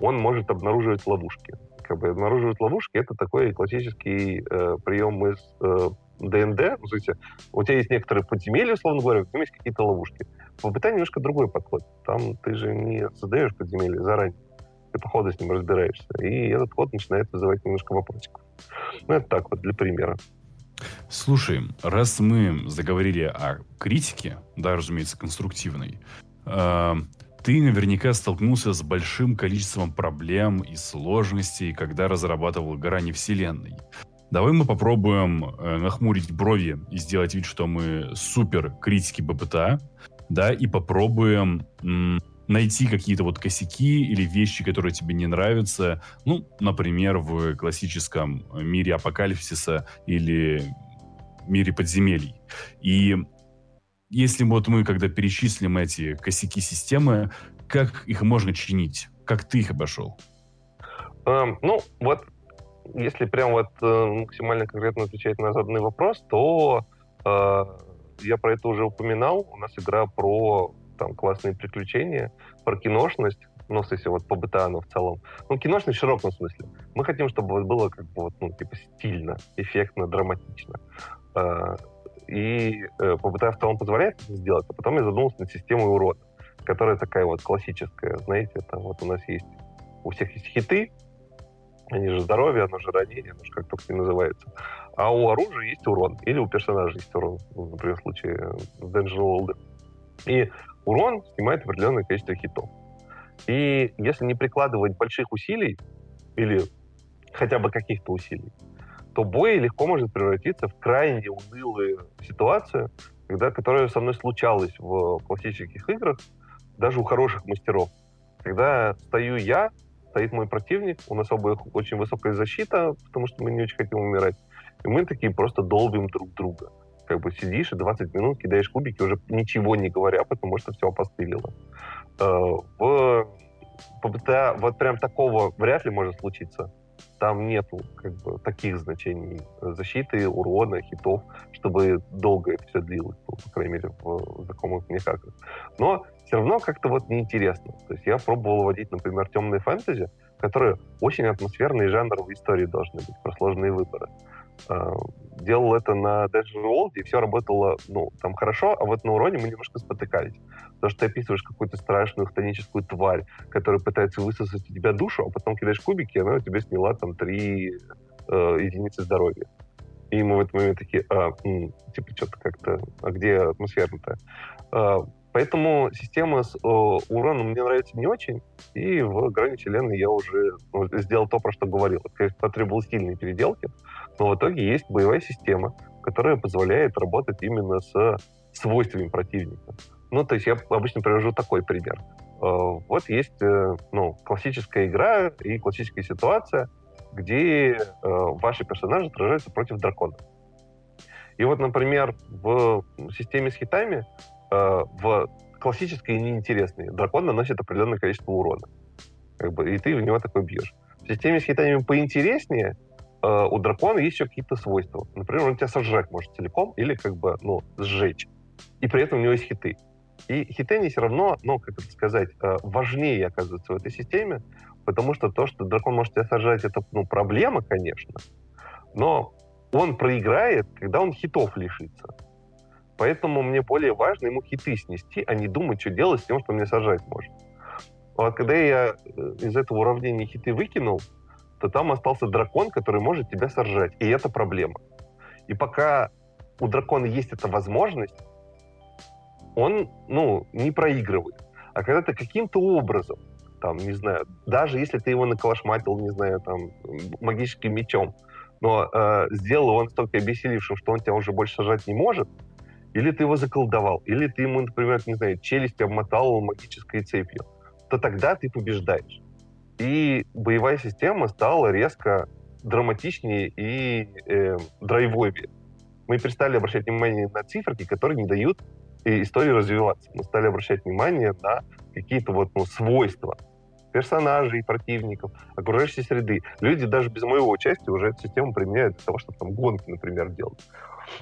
он может обнаруживать ловушки. Как бы обнаруживать ловушки — это такой классический э, прием из э, ДНД. Ну, смысле, у тебя есть некоторые подземелья, условно говоря, там есть какие-то ловушки. В БТ немножко другой подход. Там ты же не создаешь подземелье заранее ты по ходу с ним разбираешься. И этот ход начинает вызывать немножко вопросиков. Ну, это так вот, для примера. Слушай, раз мы заговорили о критике, да, разумеется, конструктивной, э, ты наверняка столкнулся с большим количеством проблем и сложностей, когда разрабатывал грани вселенной. Давай мы попробуем э, нахмурить брови и сделать вид, что мы супер критики БПТА, да, и попробуем м- найти какие-то вот косяки или вещи, которые тебе не нравятся. Ну, например, в классическом мире апокалипсиса или мире подземелий. И если вот мы, когда перечислим эти косяки системы, как их можно чинить? Как ты их обошел? Эм, ну, вот если прям вот э, максимально конкретно отвечать на заданный вопрос, то э, я про это уже упоминал. У нас игра про там классные приключения, про киношность, ну, в смысле, вот по бытану в целом. Ну, киношность в широком смысле. Мы хотим, чтобы было как бы вот, ну, типа стильно, эффектно, драматично. А, и э, по бытаю в целом позволяет это сделать, а потом я задумался над системой урода, которая такая вот классическая, знаете, там вот у нас есть, у всех есть хиты, Они же здоровье, оно же ранение, оно же как только не называется. А у оружия есть урон. Или у персонажа есть урон. Например, в случае Danger World. И урон снимает определенное количество хитов. И если не прикладывать больших усилий, или хотя бы каких-то усилий, то бой легко может превратиться в крайне унылую ситуацию, когда, которая со мной случалась в классических играх, даже у хороших мастеров. Когда стою я, стоит мой противник, у нас оба очень высокая защита, потому что мы не очень хотим умирать, и мы такие просто долбим друг друга. Как бы сидишь и 20 минут кидаешь кубики, уже ничего не говоря, потому что все опостылило. Э, в ПБТА вот прям такого вряд ли может случиться. Там нету как бы, таких значений защиты, урона, хитов, чтобы долго это все длилось, ну, по крайней мере, в знакомых мне как. Но все равно как-то вот неинтересно. То есть я пробовал водить, например, темные фэнтези, которые очень атмосферные жанровые истории должны быть, про сложные выборы. А, делал это на World, и все работало, ну, там хорошо, а вот на уроне мы немножко спотыкались. Потому что ты описываешь какую-то страшную хтоническую тварь, которая пытается высосать у тебя душу, а потом кидаешь кубики, и она у тебя сняла там три э, единицы здоровья. И мы в этот момент такие, а, м, типа, что-то как-то, а где атмосферно-то? А, поэтому система с о, уроном мне нравится не очень, и в грани вселенной я уже ну, сделал то, про что говорил. Потребовал сильные переделки, но в итоге есть боевая система, которая позволяет работать именно с свойствами противника. Ну, то есть я обычно привожу такой пример. Э, вот есть э, ну, классическая игра и классическая ситуация, где э, ваши персонажи сражаются против дракона. И вот, например, в системе с хитами, в классической и неинтересной, дракон наносит определенное количество урона. Как бы, и ты в него такой бьешь. В системе с хитами поинтереснее, у дракона есть еще какие-то свойства. Например, он тебя сожрать может целиком или как бы, ну, сжечь. И при этом у него есть хиты. И хитени все равно, ну, как это сказать, э, важнее оказывается в этой системе, потому что то, что дракон может тебя сажать, это, ну, проблема, конечно, но он проиграет, когда он хитов лишится. Поэтому мне более важно ему хиты снести, а не думать, что делать с тем, что мне сажать может. Вот когда я э, из этого уравнения хиты выкинул, то там остался дракон, который может тебя сожрать. И это проблема. И пока у дракона есть эта возможность, он, ну, не проигрывает. А когда ты каким-то образом, там, не знаю, даже если ты его наколошматил, не знаю, там, магическим мечом, но э, сделал его настолько обессилевшим, что он тебя уже больше сажать не может, или ты его заколдовал, или ты ему, например, не знаю, челюсть обмотал магической цепью, то тогда ты побеждаешь. И боевая система стала резко драматичнее и э, драйвовее. Мы перестали обращать внимание на циферки, которые не дают и истории развиваться. Мы стали обращать внимание на какие-то вот ну, свойства персонажей, противников, окружающей среды. Люди даже без моего участия уже эту систему применяют для того, чтобы там гонки, например, делать.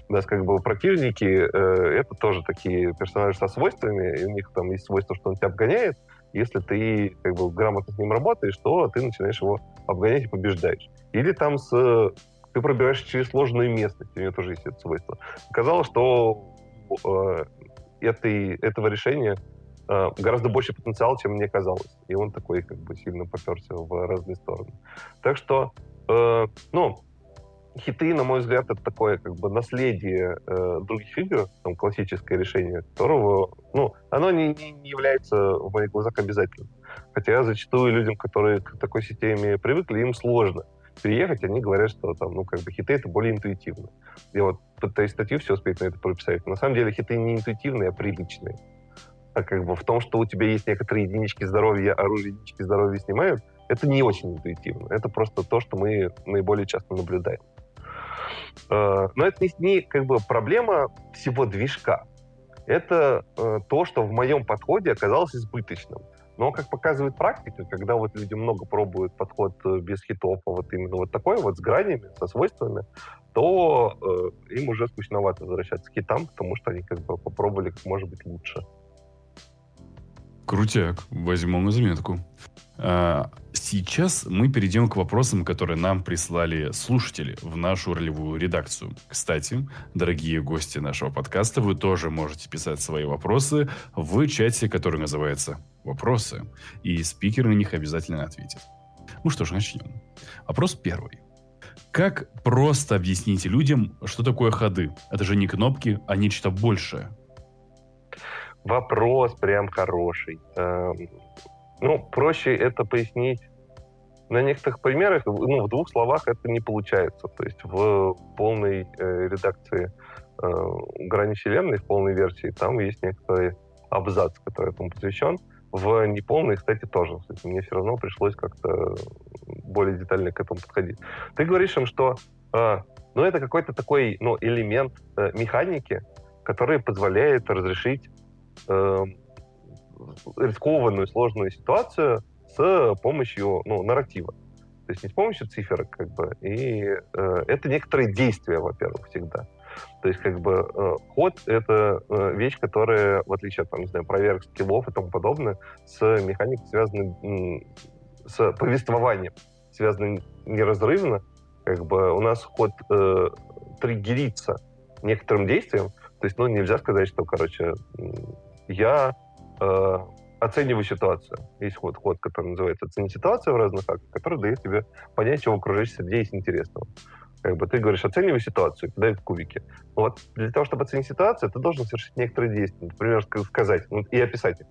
У нас как бы противники э, это тоже такие персонажи со свойствами, и у них там есть свойство, что он тебя обгоняет. Если ты как бы грамотно с ним работаешь, то ты начинаешь его обгонять и побеждаешь. Или там с ты пробираешься через сложную местность, у нее тоже есть это свойство. Оказалось, что э, этой, этого решения э, гораздо больше потенциал, чем мне казалось. И он такой как бы сильно поперся в разные стороны. Так что, э, ну, хиты, на мой взгляд, это такое как бы наследие э, других игр, там классическое решение, которого, ну, оно не, не является в моих глазах обязательным. Хотя зачастую людям, которые к такой системе привыкли, им сложно переехать, они говорят, что там, ну, как бы хиты это более интуитивно. Я вот пытаюсь статью все успеть на это прописать. На самом деле хиты не интуитивные, а приличные. А как бы в том, что у тебя есть некоторые единички здоровья, оружие единички здоровья снимают, это не очень интуитивно. Это просто то, что мы наиболее часто наблюдаем. А, но это не, не как бы проблема всего движка. Это э, то, что в моем подходе оказалось избыточным. Но, как показывает практика, когда вот люди много пробуют подход э, без хитов, а вот именно вот такой вот с гранями, со свойствами, то э, им уже скучновато возвращаться к хитам, потому что они как бы попробовали как может быть лучше. Крутяк, возьму на заметку. А, сейчас мы перейдем к вопросам, которые нам прислали слушатели в нашу ролевую редакцию. Кстати, дорогие гости нашего подкаста, вы тоже можете писать свои вопросы в чате, который называется «Вопросы», и спикер на них обязательно ответит. Ну что ж, начнем. Вопрос первый. Как просто объясните людям, что такое ходы? Это же не кнопки, а нечто большее. Вопрос прям хороший. Ну, проще это пояснить на некоторых примерах, ну, в двух словах это не получается. То есть в полной э, редакции э, «Грани вселенной», в полной версии, там есть некоторый абзац, который этому посвящен. В неполной, кстати, тоже. Кстати, мне все равно пришлось как-то более детально к этому подходить. Ты говоришь им, что э, ну, это какой-то такой ну, элемент э, механики, который позволяет разрешить э, рискованную, сложную ситуацию с помощью ну, нарратива. То есть не с помощью цифр, как бы. И э, это некоторые действия, во-первых, всегда. То есть, как бы, э, ход — это э, вещь, которая, в отличие от, там, не знаю, проверок скиллов и тому подобное, с механикой связана, с повествованием связана неразрывно. Как бы у нас ход э, триггерится некоторым действием. То есть, ну, нельзя сказать, что, короче, я э, оцениваю ситуацию. Есть ход, ход, который называется «Оцени ситуацию» в разных актах, который дает тебе понять, чего окружающей среде есть интересного. Как бы ты говоришь, оценивай ситуацию, кидай в кубики. Вот для того, чтобы оценить ситуацию, ты должен совершить некоторые действия. Например, сказать ну, и описать их.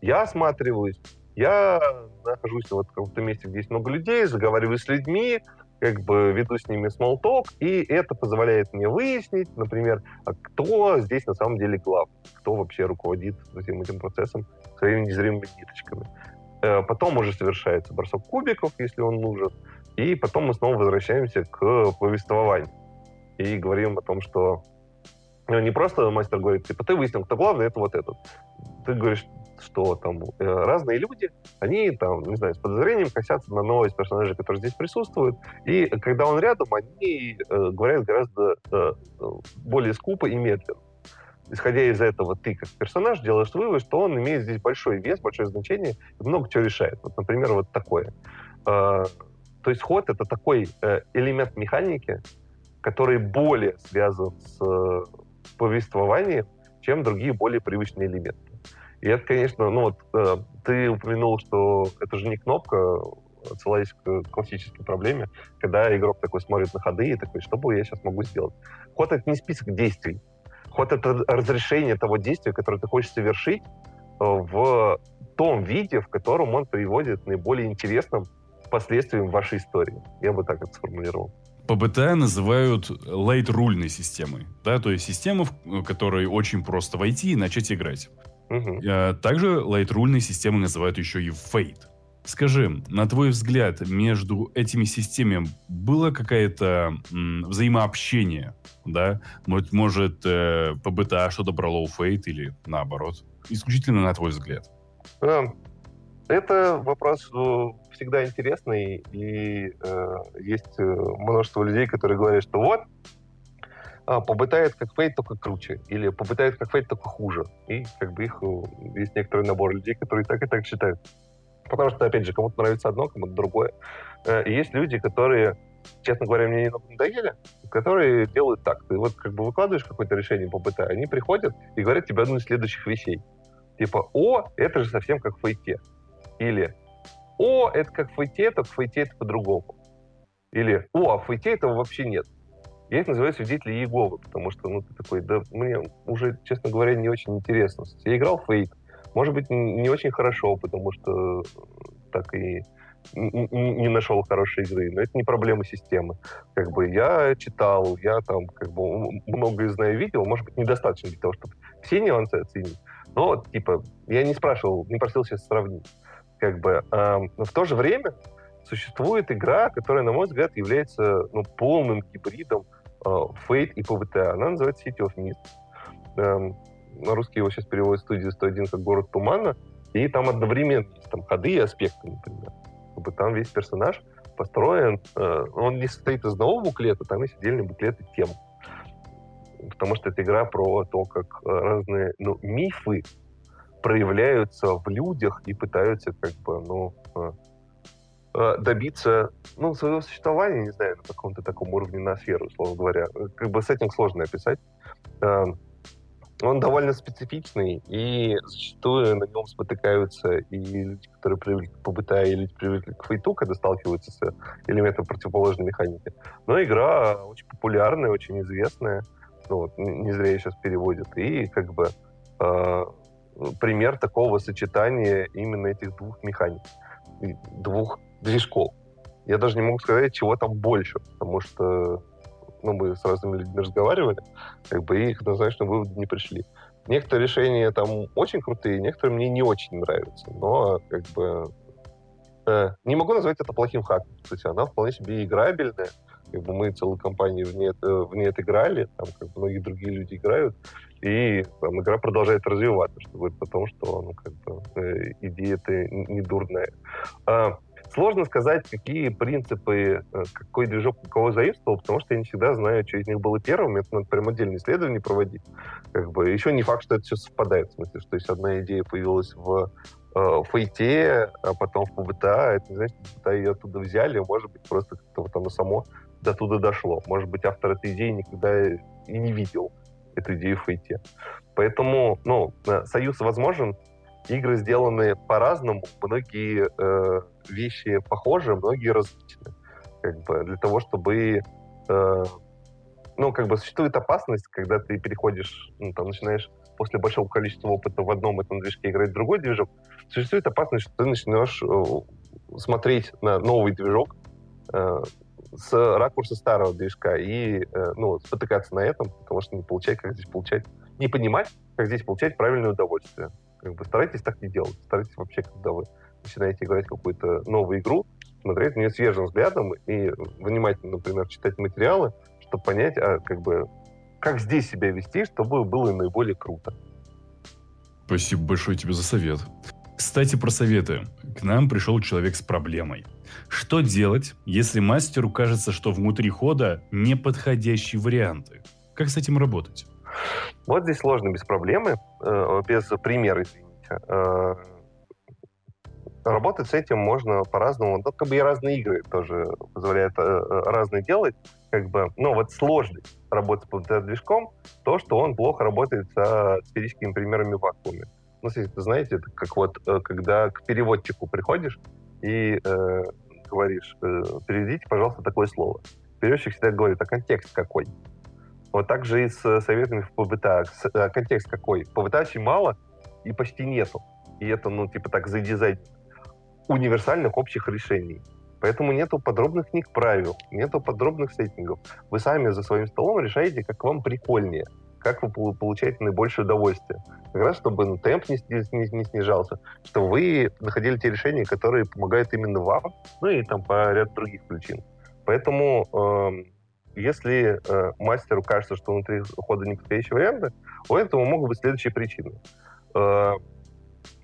Я осматриваюсь, я нахожусь вот в каком-то месте, где есть много людей, заговариваю с людьми, как бы веду с ними talk, и это позволяет мне выяснить, например, а кто здесь на самом деле глав, кто вообще руководит всем этим процессом своими незримыми ниточками. Э, потом уже совершается бросок кубиков, если он нужен, и потом мы снова возвращаемся к повествованию и говорим о том, что ну, не просто мастер говорит, типа, ты выяснил, кто главный, это вот этот. Ты говоришь, что там э, разные люди, они там, не знаю, с подозрением косятся на новость персонажей, которые здесь присутствуют, и когда он рядом, они э, говорят гораздо э, более скупо и медленно. Исходя из этого, ты как персонаж делаешь вывод, что он имеет здесь большой вес, большое значение и много чего решает. Вот, например, вот такое. Э, то есть ход — это такой э, элемент механики, который более связан с э, повествованием, чем другие более привычные элементы. И это, конечно, ну вот э, ты упомянул, что это же не кнопка, отсылаясь к классической проблеме, когда игрок такой смотрит на ходы и такой, что бы я сейчас могу сделать? Ход — это не список действий. Ход — это разрешение того действия, которое ты хочешь совершить э, в том виде, в котором он приводит наиболее интересным последствиям вашей истории. Я бы так это сформулировал. ПБТ называют лейт-рульной системой, да, то есть система, в которой очень просто войти и начать играть. Угу. Также лайтрульные системы называют еще и Fate. Скажи, на твой взгляд, между этими системами было какое-то взаимообщение, да? Может, может э, по БТА что-то брало у Fate или наоборот? Исключительно на твой взгляд. Это вопрос э, всегда интересный, и э, есть э, множество людей, которые говорят, что вот, а, побытает как фейт, только круче. Или побытает как фейт, только хуже. И как бы их есть некоторый набор людей, которые так и так считают. Потому что, опять же, кому-то нравится одно, кому-то другое. И есть люди, которые, честно говоря, мне немного надоели, которые делают так. Ты вот как бы выкладываешь какое-то решение по БТ, они приходят и говорят тебе одну из следующих вещей. Типа, о, это же совсем как в фейте. Или, о, это как в фейте, только в фейте это по-другому. Или, о, а в фейте этого вообще нет. Я их называю свидетели Иеговы, потому что, ну, ты такой, да, мне уже, честно говоря, не очень интересно. Я играл Fate, может быть, не очень хорошо, потому что так и не нашел хорошей игры, но это не проблема системы. Как бы я читал, я там как бы многое знаю видео, может быть, недостаточно для того, чтобы все нюансы оценить, но типа я не спрашивал, не просил сейчас сравнить. Как бы, э, но в то же время существует игра, которая, на мой взгляд, является ну, полным гибридом Fate и PvT. Она называется City of Mist. Эм, на русский его сейчас переводят студия 101 как город тумана. И там одновременно есть там ходы и аспекты, например. Чтобы там весь персонаж построен, э, он не состоит из одного буклета, там есть отдельные буклеты тем. Потому что это игра про то, как э, разные ну, мифы проявляются в людях и пытаются как бы, ну, Э, добиться ну, своего существования, не знаю, на каком-то таком уровне на сферу, условно говоря. Как бы сеттинг сложно описать. Эм, он довольно специфичный, и зачастую на нем спотыкаются и люди, которые привыкли к ПБТ, и люди привыкли к фейту, когда сталкиваются с элементом противоположной механики. Но игра очень популярная, очень известная. Ну, вот, не зря ее сейчас переводят. И как бы э, пример такого сочетания именно этих двух механик, двух движков. Я даже не могу сказать, чего там больше, потому что ну, мы с разными людьми разговаривали, как бы, и к однозначному не пришли. Некоторые решения там очень крутые, некоторые мне не очень нравятся, но как бы э, не могу назвать это плохим хаком. Кстати, она вполне себе играбельная. Как бы мы целую компанию в ней, в ней отыграли, там как бы многие другие люди играют, и там, игра продолжает развиваться, что говорит о том, что ну, как бы, э, идея-то не дурная. А, Сложно сказать, какие принципы, э, какой движок у кого заимствовал, потому что я не всегда знаю, что из них было первым. Это надо прям отдельные исследования проводить. Как бы. Еще не факт, что это все совпадает. В смысле, что если одна идея появилась в э, фейте, а потом в ПБТА, это не значит, что ее оттуда взяли, может быть, просто как-то вот оно само до туда дошло. Может быть, автор этой идеи никогда и не видел эту идею в фейте. Поэтому, ну, э, союз возможен, игры сделаны по-разному, многие э, вещи похожи, многие различны. Как бы для того, чтобы... Э, ну, как бы существует опасность, когда ты переходишь, ну, там, начинаешь после большого количества опыта в одном этом движке играть в другой движок, существует опасность, что ты начнешь э, смотреть на новый движок э, с ракурса старого движка и э, ну, спотыкаться на этом, потому что не получать, как здесь получать, не понимать, как здесь получать правильное удовольствие. Как бы старайтесь так не делать. Старайтесь вообще, когда вы начинаете играть какую-то новую игру, смотреть на нее свежим взглядом и внимательно, например, читать материалы, чтобы понять, а, как бы, как здесь себя вести, чтобы было наиболее круто. Спасибо большое тебе за совет. Кстати, про советы. К нам пришел человек с проблемой. Что делать, если мастеру кажется, что внутри хода неподходящие варианты? Как с этим работать? Вот здесь сложно без проблемы, э, без примера, извините. Э, работать с этим можно по-разному. Ну, как бы и разные игры тоже позволяют э, разные делать. Как бы, ну, вот сложность работы с движком, то, что он плохо работает со сферическими примерами в вакууме. Ну, знаете, это как вот, когда к переводчику приходишь и э, говоришь, э, переведите, пожалуйста, такое слово. Переводчик всегда говорит, а контекст какой? Вот так же и с советами в ПБТ. Э, контекст какой? ПБТ очень мало и почти нету. И это, ну, типа так, за дизайн универсальных общих решений. Поэтому нету подробных книг правил, нету подробных сеттингов. Вы сами за своим столом решаете, как вам прикольнее, как вы получаете наибольшее удовольствие. Как раз, чтобы ну, темп не, не, не снижался, чтобы вы находили те решения, которые помогают именно вам, ну и там по ряду других причин. Поэтому э, если э, мастеру кажется, что внутри хода неподходящие варианты, у этого могут быть следующие причины. Э,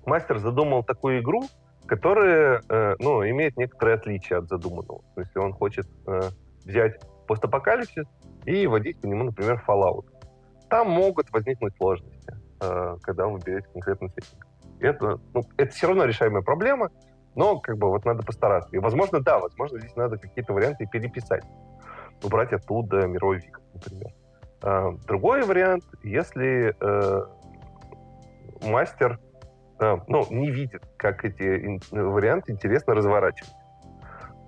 мастер задумал такую игру, которая э, ну, имеет некоторые отличия от задуманного. То есть он хочет э, взять постапокалипсис и вводить по нему, например, Fallout. Там могут возникнуть сложности, э, когда вы берете конкретный сеттинг. Это, ну, это все равно решаемая проблема, но как бы вот надо постараться. И, возможно, да, возможно, здесь надо какие-то варианты переписать убрать оттуда мировой вик, например. А, другой вариант, если э, мастер э, ну, не видит, как эти варианты интересно разворачивать.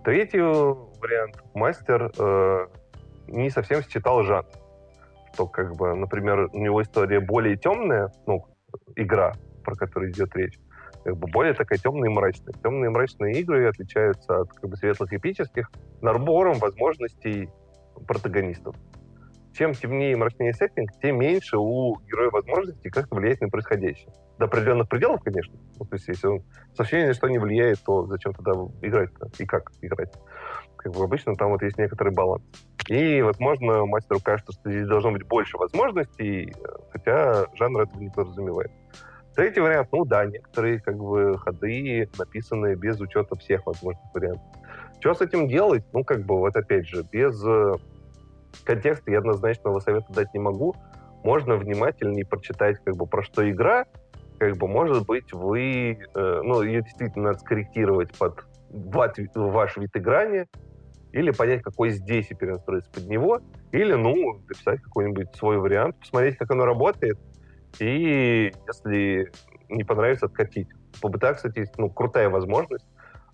Третий вариант, мастер э, не совсем считал жанр. Что, как бы, например, у него история более темная, ну, игра, про которую идет речь, как бы более такая темная и мрачная. Темные и мрачные игры отличаются от как бы, светлых эпических набором возможностей протагонистов. Чем темнее и мрачнее сеттинг, тем меньше у героя возможностей как-то влиять на происходящее. До определенных пределов, конечно. Ну, то есть, если он совсем ни что не влияет, то зачем тогда играть-то? И как играть? Как бы обычно там вот есть некоторый баланс. И, возможно, мастеру кажется, что здесь должно быть больше возможностей, хотя жанр этого не подразумевает. Третий вариант, ну да, некоторые как бы ходы написаны без учета всех возможных вариантов. Что с этим делать? Ну, как бы, вот опять же, без э, контекста я однозначного совета дать не могу. Можно внимательнее прочитать, как бы, про что игра. Как бы, может быть, вы... Э, ну, ее действительно надо скорректировать под ваш вид играния, или понять, какой здесь и перенастроиться под него, или, ну, написать какой-нибудь свой вариант, посмотреть, как оно работает, И если не понравится, откатить. По БТА, кстати, есть ну, крутая возможность,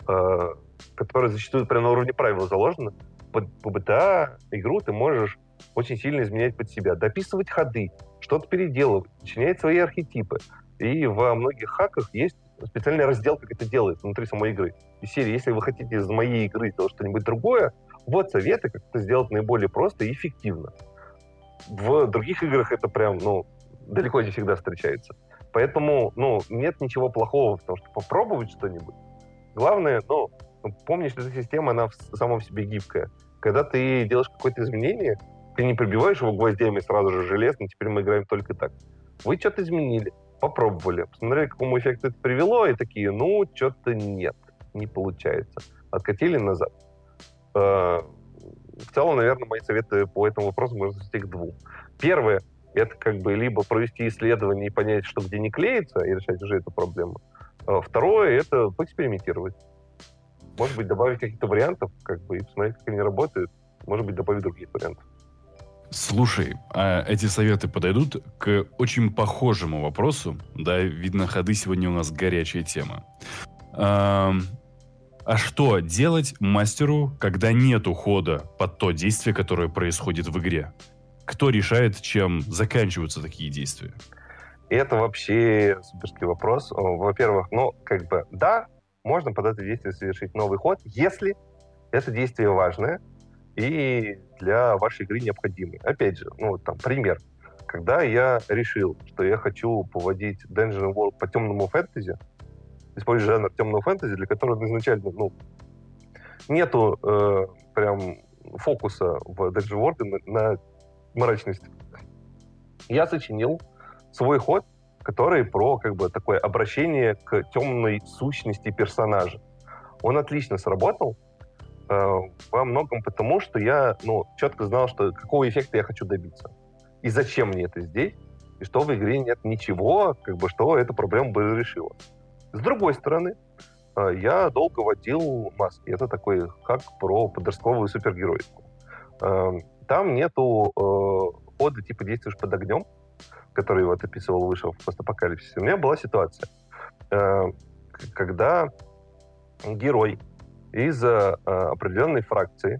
э, которая зачастую прямо на уровне правил заложена. По, по БТА игру ты можешь очень сильно изменять под себя, дописывать ходы, что-то переделывать, сочинять свои архетипы. И во многих хаках есть специальный раздел, как это делается внутри самой игры. И серии, если вы хотите из моей игры сделать что-нибудь другое, вот советы, как это сделать наиболее просто и эффективно. В других играх это прям, ну, далеко не всегда встречается. Поэтому, ну, нет ничего плохого в том, что попробовать что-нибудь. Главное, ну, помни, что эта система, она в самом себе гибкая. Когда ты делаешь какое-то изменение, ты не прибиваешь его гвоздями сразу же железно, теперь мы играем только так. Вы что-то изменили, попробовали, посмотрели, к какому эффекту это привело, и такие, ну, что-то нет, не получается. Откатили назад. Э, в целом, наверное, мои советы по этому вопросу можно свести к двум. Первое, это как бы либо провести исследование и понять, что где не клеится, и решать уже эту проблему. А второе — это поэкспериментировать. Может быть, добавить каких-то вариантов, как бы, и посмотреть, как они работают. Может быть, добавить других вариантов. Слушай, а эти советы подойдут к очень похожему вопросу. Да, видно, ходы сегодня у нас горячая тема. А, а что делать мастеру, когда нет ухода под то действие, которое происходит в игре? Кто решает, чем заканчиваются такие действия? это вообще суперский вопрос. Во-первых, ну, как бы, да, можно под это действие совершить новый ход, если это действие важное, и для вашей игры необходимый. Опять же, ну, там, пример. Когда я решил, что я хочу поводить Dungeon World по темному фэнтези, используя жанр темного фэнтези, для которого изначально, ну, нету э, прям фокуса в Dungeon World на, на мрачность. Я сочинил свой ход, который про как бы такое обращение к темной сущности персонажа. Он отлично сработал, Э, во многом потому, что я ну, четко знал, что какого эффекта я хочу добиться. И зачем мне это здесь, и что в игре нет ничего, как бы, что эту проблему бы решило. С другой стороны, э, я долго водил маски. Это такой как про подростковую супергероику. Э, там нету хода типа «действуешь под огнем», который вот описывал Вышел в постапокалипсисе. У меня была ситуация, когда герой из э, определенной фракции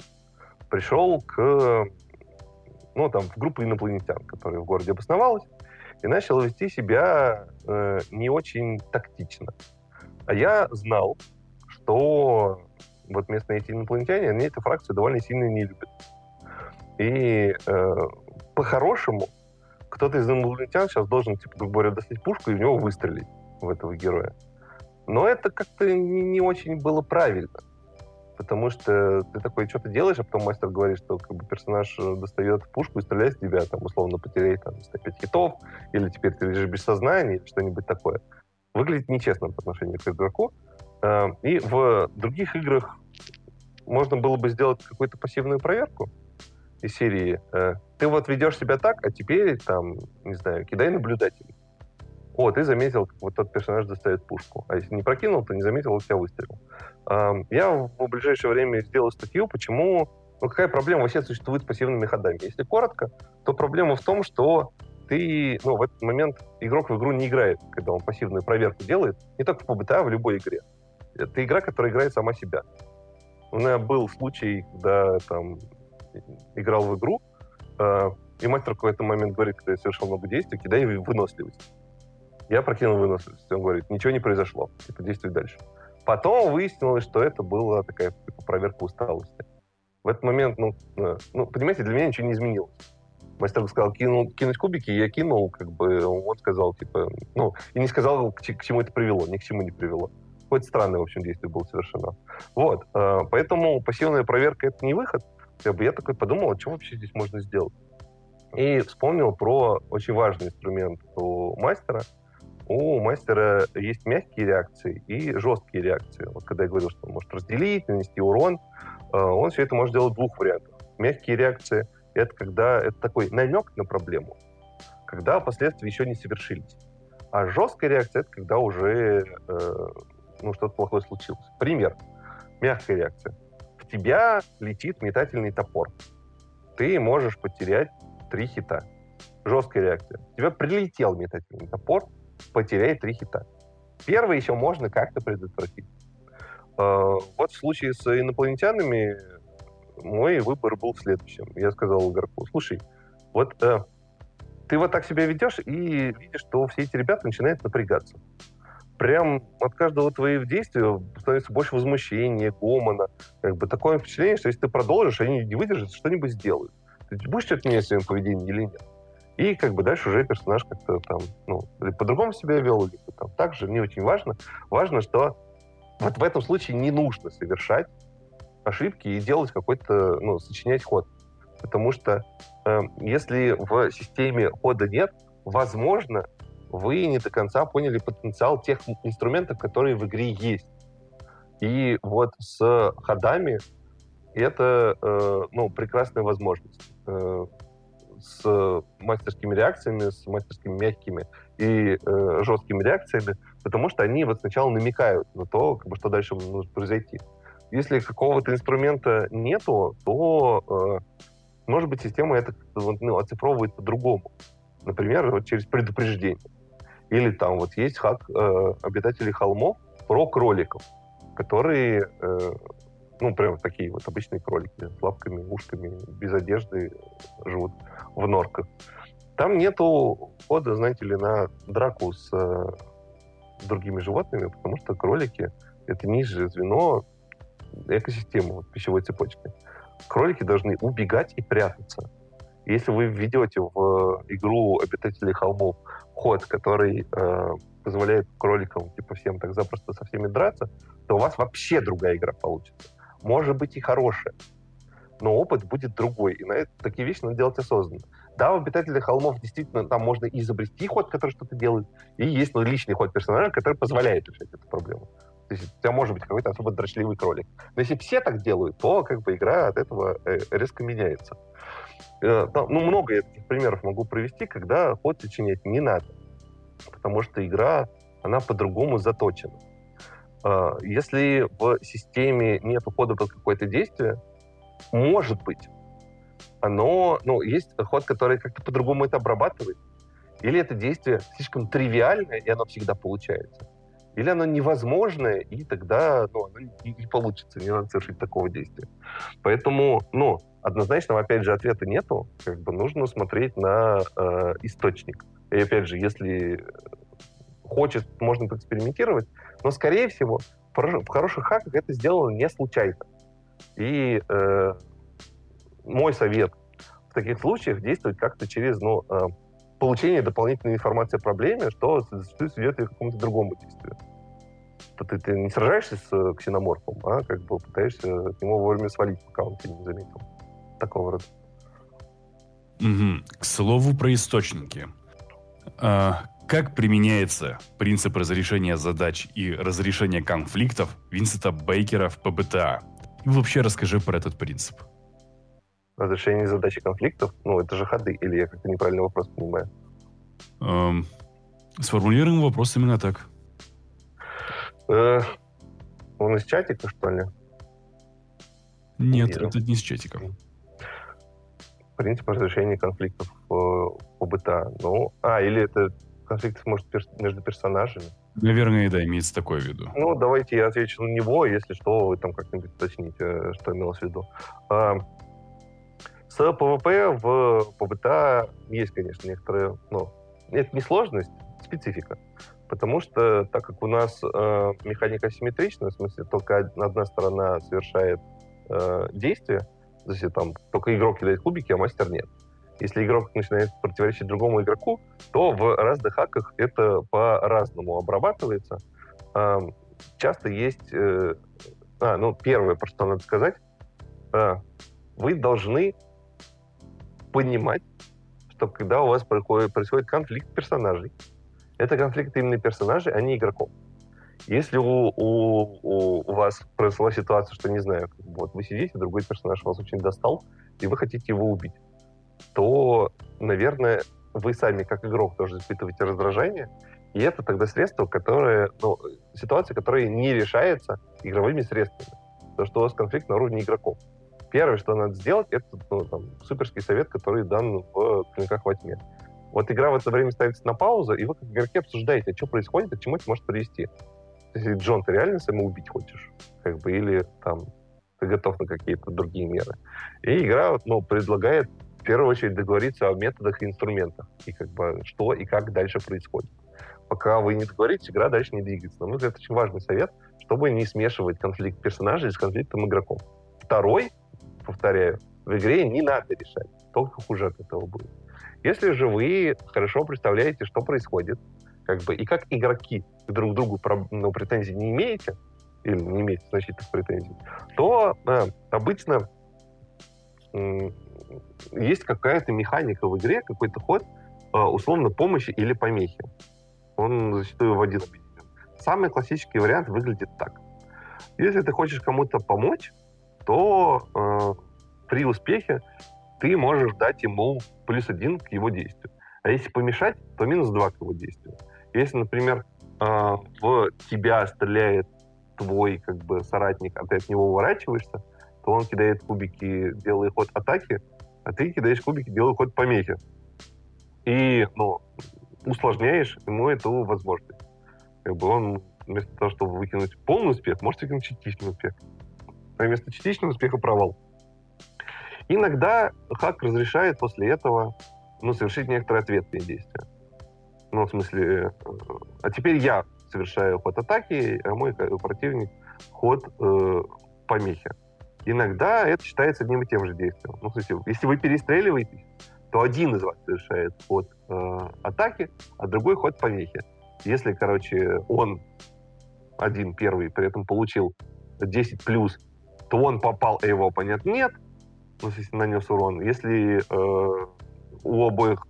пришел к, ну, там, в группу инопланетян, которая в городе обосновалась, и начал вести себя э, не очень тактично. А я знал, что вот местные эти инопланетяне, они эту фракцию довольно сильно не любят. И э, по-хорошему кто-то из инопланетян сейчас должен, типа, грубо говоря, достать пушку и в него выстрелить, в этого героя. Но это как-то не, не очень было правильно потому что ты такой, что ты делаешь, а потом мастер говорит, что как бы персонаж э, достает пушку и стреляет в тебя, там, условно, потеряй там 105 хитов, или теперь ты лежишь без сознания, что-нибудь такое. Выглядит нечестно по отношению к игроку. Э, и в других играх можно было бы сделать какую-то пассивную проверку из серии э, «Ты вот ведешь себя так, а теперь, там, не знаю, кидай наблюдателей». О, ты заметил, вот тот персонаж достает пушку. А если не прокинул, то не заметил, у тебя выстрелил. Я в ближайшее время сделаю статью, почему... Ну, какая проблема вообще существует с пассивными ходами? Если коротко, то проблема в том, что ты, ну, в этот момент игрок в игру не играет, когда он пассивную проверку делает, не только в PBTA, а в любой игре. Это игра, которая играет сама себя. У меня был случай, когда там играл в игру, э, и мастер в какой-то момент говорит, когда я совершил много действий, кидай выносливость. Я прокинул выносливость. Он говорит, ничего не произошло. Типа, действуй дальше. Потом выяснилось, что это была такая типа, проверка усталости. В этот момент, ну, э, ну, понимаете, для меня ничего не изменилось. Мастер сказал, кинул, кинуть кубики, я кинул, как бы, он сказал, типа, ну, и не сказал, к, к чему это привело, ни к чему не привело. Какое-то странное, в общем, действие было совершено. Вот, э, поэтому пассивная проверка — это не выход. Как бы я такой подумал, а что вообще здесь можно сделать? И вспомнил про очень важный инструмент у мастера — у мастера есть мягкие реакции и жесткие реакции. Вот когда я говорил, что он может разделить, нанести урон, э, он все это может делать в двух вариантах. Мягкие реакции — это когда это такой намек на проблему, когда последствия еще не совершились. А жесткая реакция — это когда уже э, ну, что-то плохое случилось. Пример. Мягкая реакция. Тебя летит метательный топор. Ты можешь потерять три хита. жесткая реакция. Тебе прилетел метательный топор, потеряй три хита. Первый еще можно как-то предотвратить. Э, вот в случае с инопланетянами мой выбор был в следующем. Я сказал игроку, слушай, вот э, ты вот так себя ведешь и видишь, что все эти ребята начинают напрягаться. Прям от каждого твоего действия становится больше возмущения, гомона. Как бы такое впечатление, что если ты продолжишь, они не выдержат, что-нибудь сделают. Ты будешь что-то менять в своем поведении или нет? И как бы дальше уже персонаж как-то там, ну, по-другому себя вел, или там так же, не очень важно. Важно, что вот в этом случае не нужно совершать ошибки и делать какой-то, ну, сочинять ход. Потому что э, если в системе хода нет, возможно, вы не до конца поняли потенциал тех инструментов, которые в игре есть. И вот с ходами это э, ну, прекрасная возможность. Э, с мастерскими реакциями, с мастерскими мягкими и э, жесткими реакциями, потому что они вот сначала намекают на то, как бы, что дальше может произойти. Если какого-то инструмента нету, то, э, может быть, система это ну, оцифровывает по-другому. Например, вот через предупреждение. Или там вот есть хак э, обитателей холмов про кроликов, которые, э, ну, прям такие вот обычные кролики с лапками, ушками, без одежды живут в норках. Там нету хода, знаете ли, на драку с э, другими животными, потому что кролики — это нижнее звено экосистемы вот, пищевой цепочки. Кролики должны убегать и прятаться. Если вы введете в игру обитателей холмов ход, который э, позволяет кроликам типа всем так запросто со всеми драться, то у вас вообще другая игра получится. Может быть и хорошая, но опыт будет другой. И на это такие вещи надо делать осознанно. Да, в обитателях холмов действительно там можно изобрести ход, который что-то делает, и есть ну, личный ход персонажа, который позволяет решать эту проблему. То есть у тебя может быть какой-то особо дрочливый кролик. Но если все так делают, то как бы игра от этого э, резко меняется. Э, ну, много этих примеров могу провести, когда ход сочинять не надо. Потому что игра, она по-другому заточена. Э, если в системе нет ухода под какое-то действие, может быть, оно, ну, есть ход, который как-то по-другому это обрабатывает, или это действие слишком тривиальное, и оно всегда получается. Или оно невозможное, и тогда ну, оно не, не получится, не надо совершить такого действия. Поэтому, ну, однозначного, опять же, ответа нету. Как бы нужно смотреть на э, источник. И опять же, если хочет, можно поэкспериментировать, но, скорее всего, в хороших хаках это сделано не случайно. И э, мой совет в таких случаях действовать как-то через ну, э, получение дополнительной информации о проблеме, что зачастую сведет к какому-то другому действию. Ты, ты не сражаешься с э, ксеноморфом, а как бы пытаешься от него вовремя свалить, пока он тебя не заметил. Такого рода. Угу. К слову про источники. А, как применяется принцип разрешения задач и разрешения конфликтов Винсента Бейкера в ПБТА? И вообще расскажи про этот принцип разрешение задачи конфликтов? Ну, это же ходы, или я как-то неправильно вопрос понимаю? Эм, сформулируем вопрос именно так. Э, он из чатика, что ли? Нет, Нет это не из чатика. Принцип разрешения конфликтов э, по быта. Ну, а, или это конфликт может между персонажами? Наверное, да, имеется такое в виду. Ну, давайте я отвечу на него, если что, вы там как-нибудь уточните, что имелось в виду. А, с PvP в PbtA есть, конечно, некоторые, ну, это не сложность, специфика. Потому что, так как у нас э, механика асимметрична, в смысле, только одна сторона совершает э, действие, то есть там только игрок кидает кубики, а мастер нет. Если игрок начинает противоречить другому игроку, то в разных хаках это по-разному обрабатывается. Часто есть... Э, а, ну, первое, про что надо сказать, э, вы должны понимать, что когда у вас происходит конфликт персонажей, это конфликт именно персонажей, а не игроков. Если у, у, у, у вас произошла ситуация, что, не знаю, вот вы сидите, другой персонаж вас очень достал, и вы хотите его убить, то, наверное, вы сами, как игрок, тоже испытываете раздражение, и это тогда средство, которое, ну, ситуация, которая не решается игровыми средствами. То, что у вас конфликт на уровне игроков. Первое, что надо сделать, это ну, там, суперский совет, который дан в «Клинках во тьме». Вот игра в это время ставится на паузу, и вы как игроки обсуждаете, что происходит и к чему это может привести. Если Джон, ты реально самоубить хочешь? Как бы, или там ты готов на какие-то другие меры. И игра ну, предлагает в первую очередь договориться о методах и инструментах, и как бы что и как дальше происходит. Пока вы не договоритесь, игра дальше не двигается. На мой взгляд, очень важный совет, чтобы не смешивать конфликт персонажей с конфликтом игроков. Второй, повторяю, в игре не надо решать, только хуже от этого будет. Если же вы хорошо представляете, что происходит, как бы, и как игроки друг к другу ну, претензий не имеете, или не имеете значительных претензий, то э, обычно э, есть какая-то механика в игре, какой-то ход, э, условно, помощи или помехи. Он зачастую в один объединен. Самый классический вариант выглядит так. Если ты хочешь кому-то помочь, то э, при успехе ты можешь дать ему плюс один к его действию. А если помешать, то минус два к его действию. Если, например, э, в тебя стреляет твой как бы соратник, а ты от него уворачиваешься, то он кидает кубики, делая ход атаки, а ты кидаешь кубики, делая ход помехи. И, ну, усложняешь ему эту возможность. Как бы он вместо того, чтобы выкинуть полный успех, может выкинуть частичный успех. А вместо частичного успеха провал. Иногда хак разрешает после этого ну, совершить некоторые ответные действия. Ну, в смысле, э, а теперь я совершаю ход атаки, а мой противник ход э, помехи. Иногда это считается одним и тем же действием. Ну, кстати, если вы перестреливаетесь, то один из вас совершает ход э, атаки, а другой ход помехи. Если, короче, он один первый при этом получил 10 плюс, то он попал, а его оппонент нет, ну, если нанес урон. Если э, у обоих,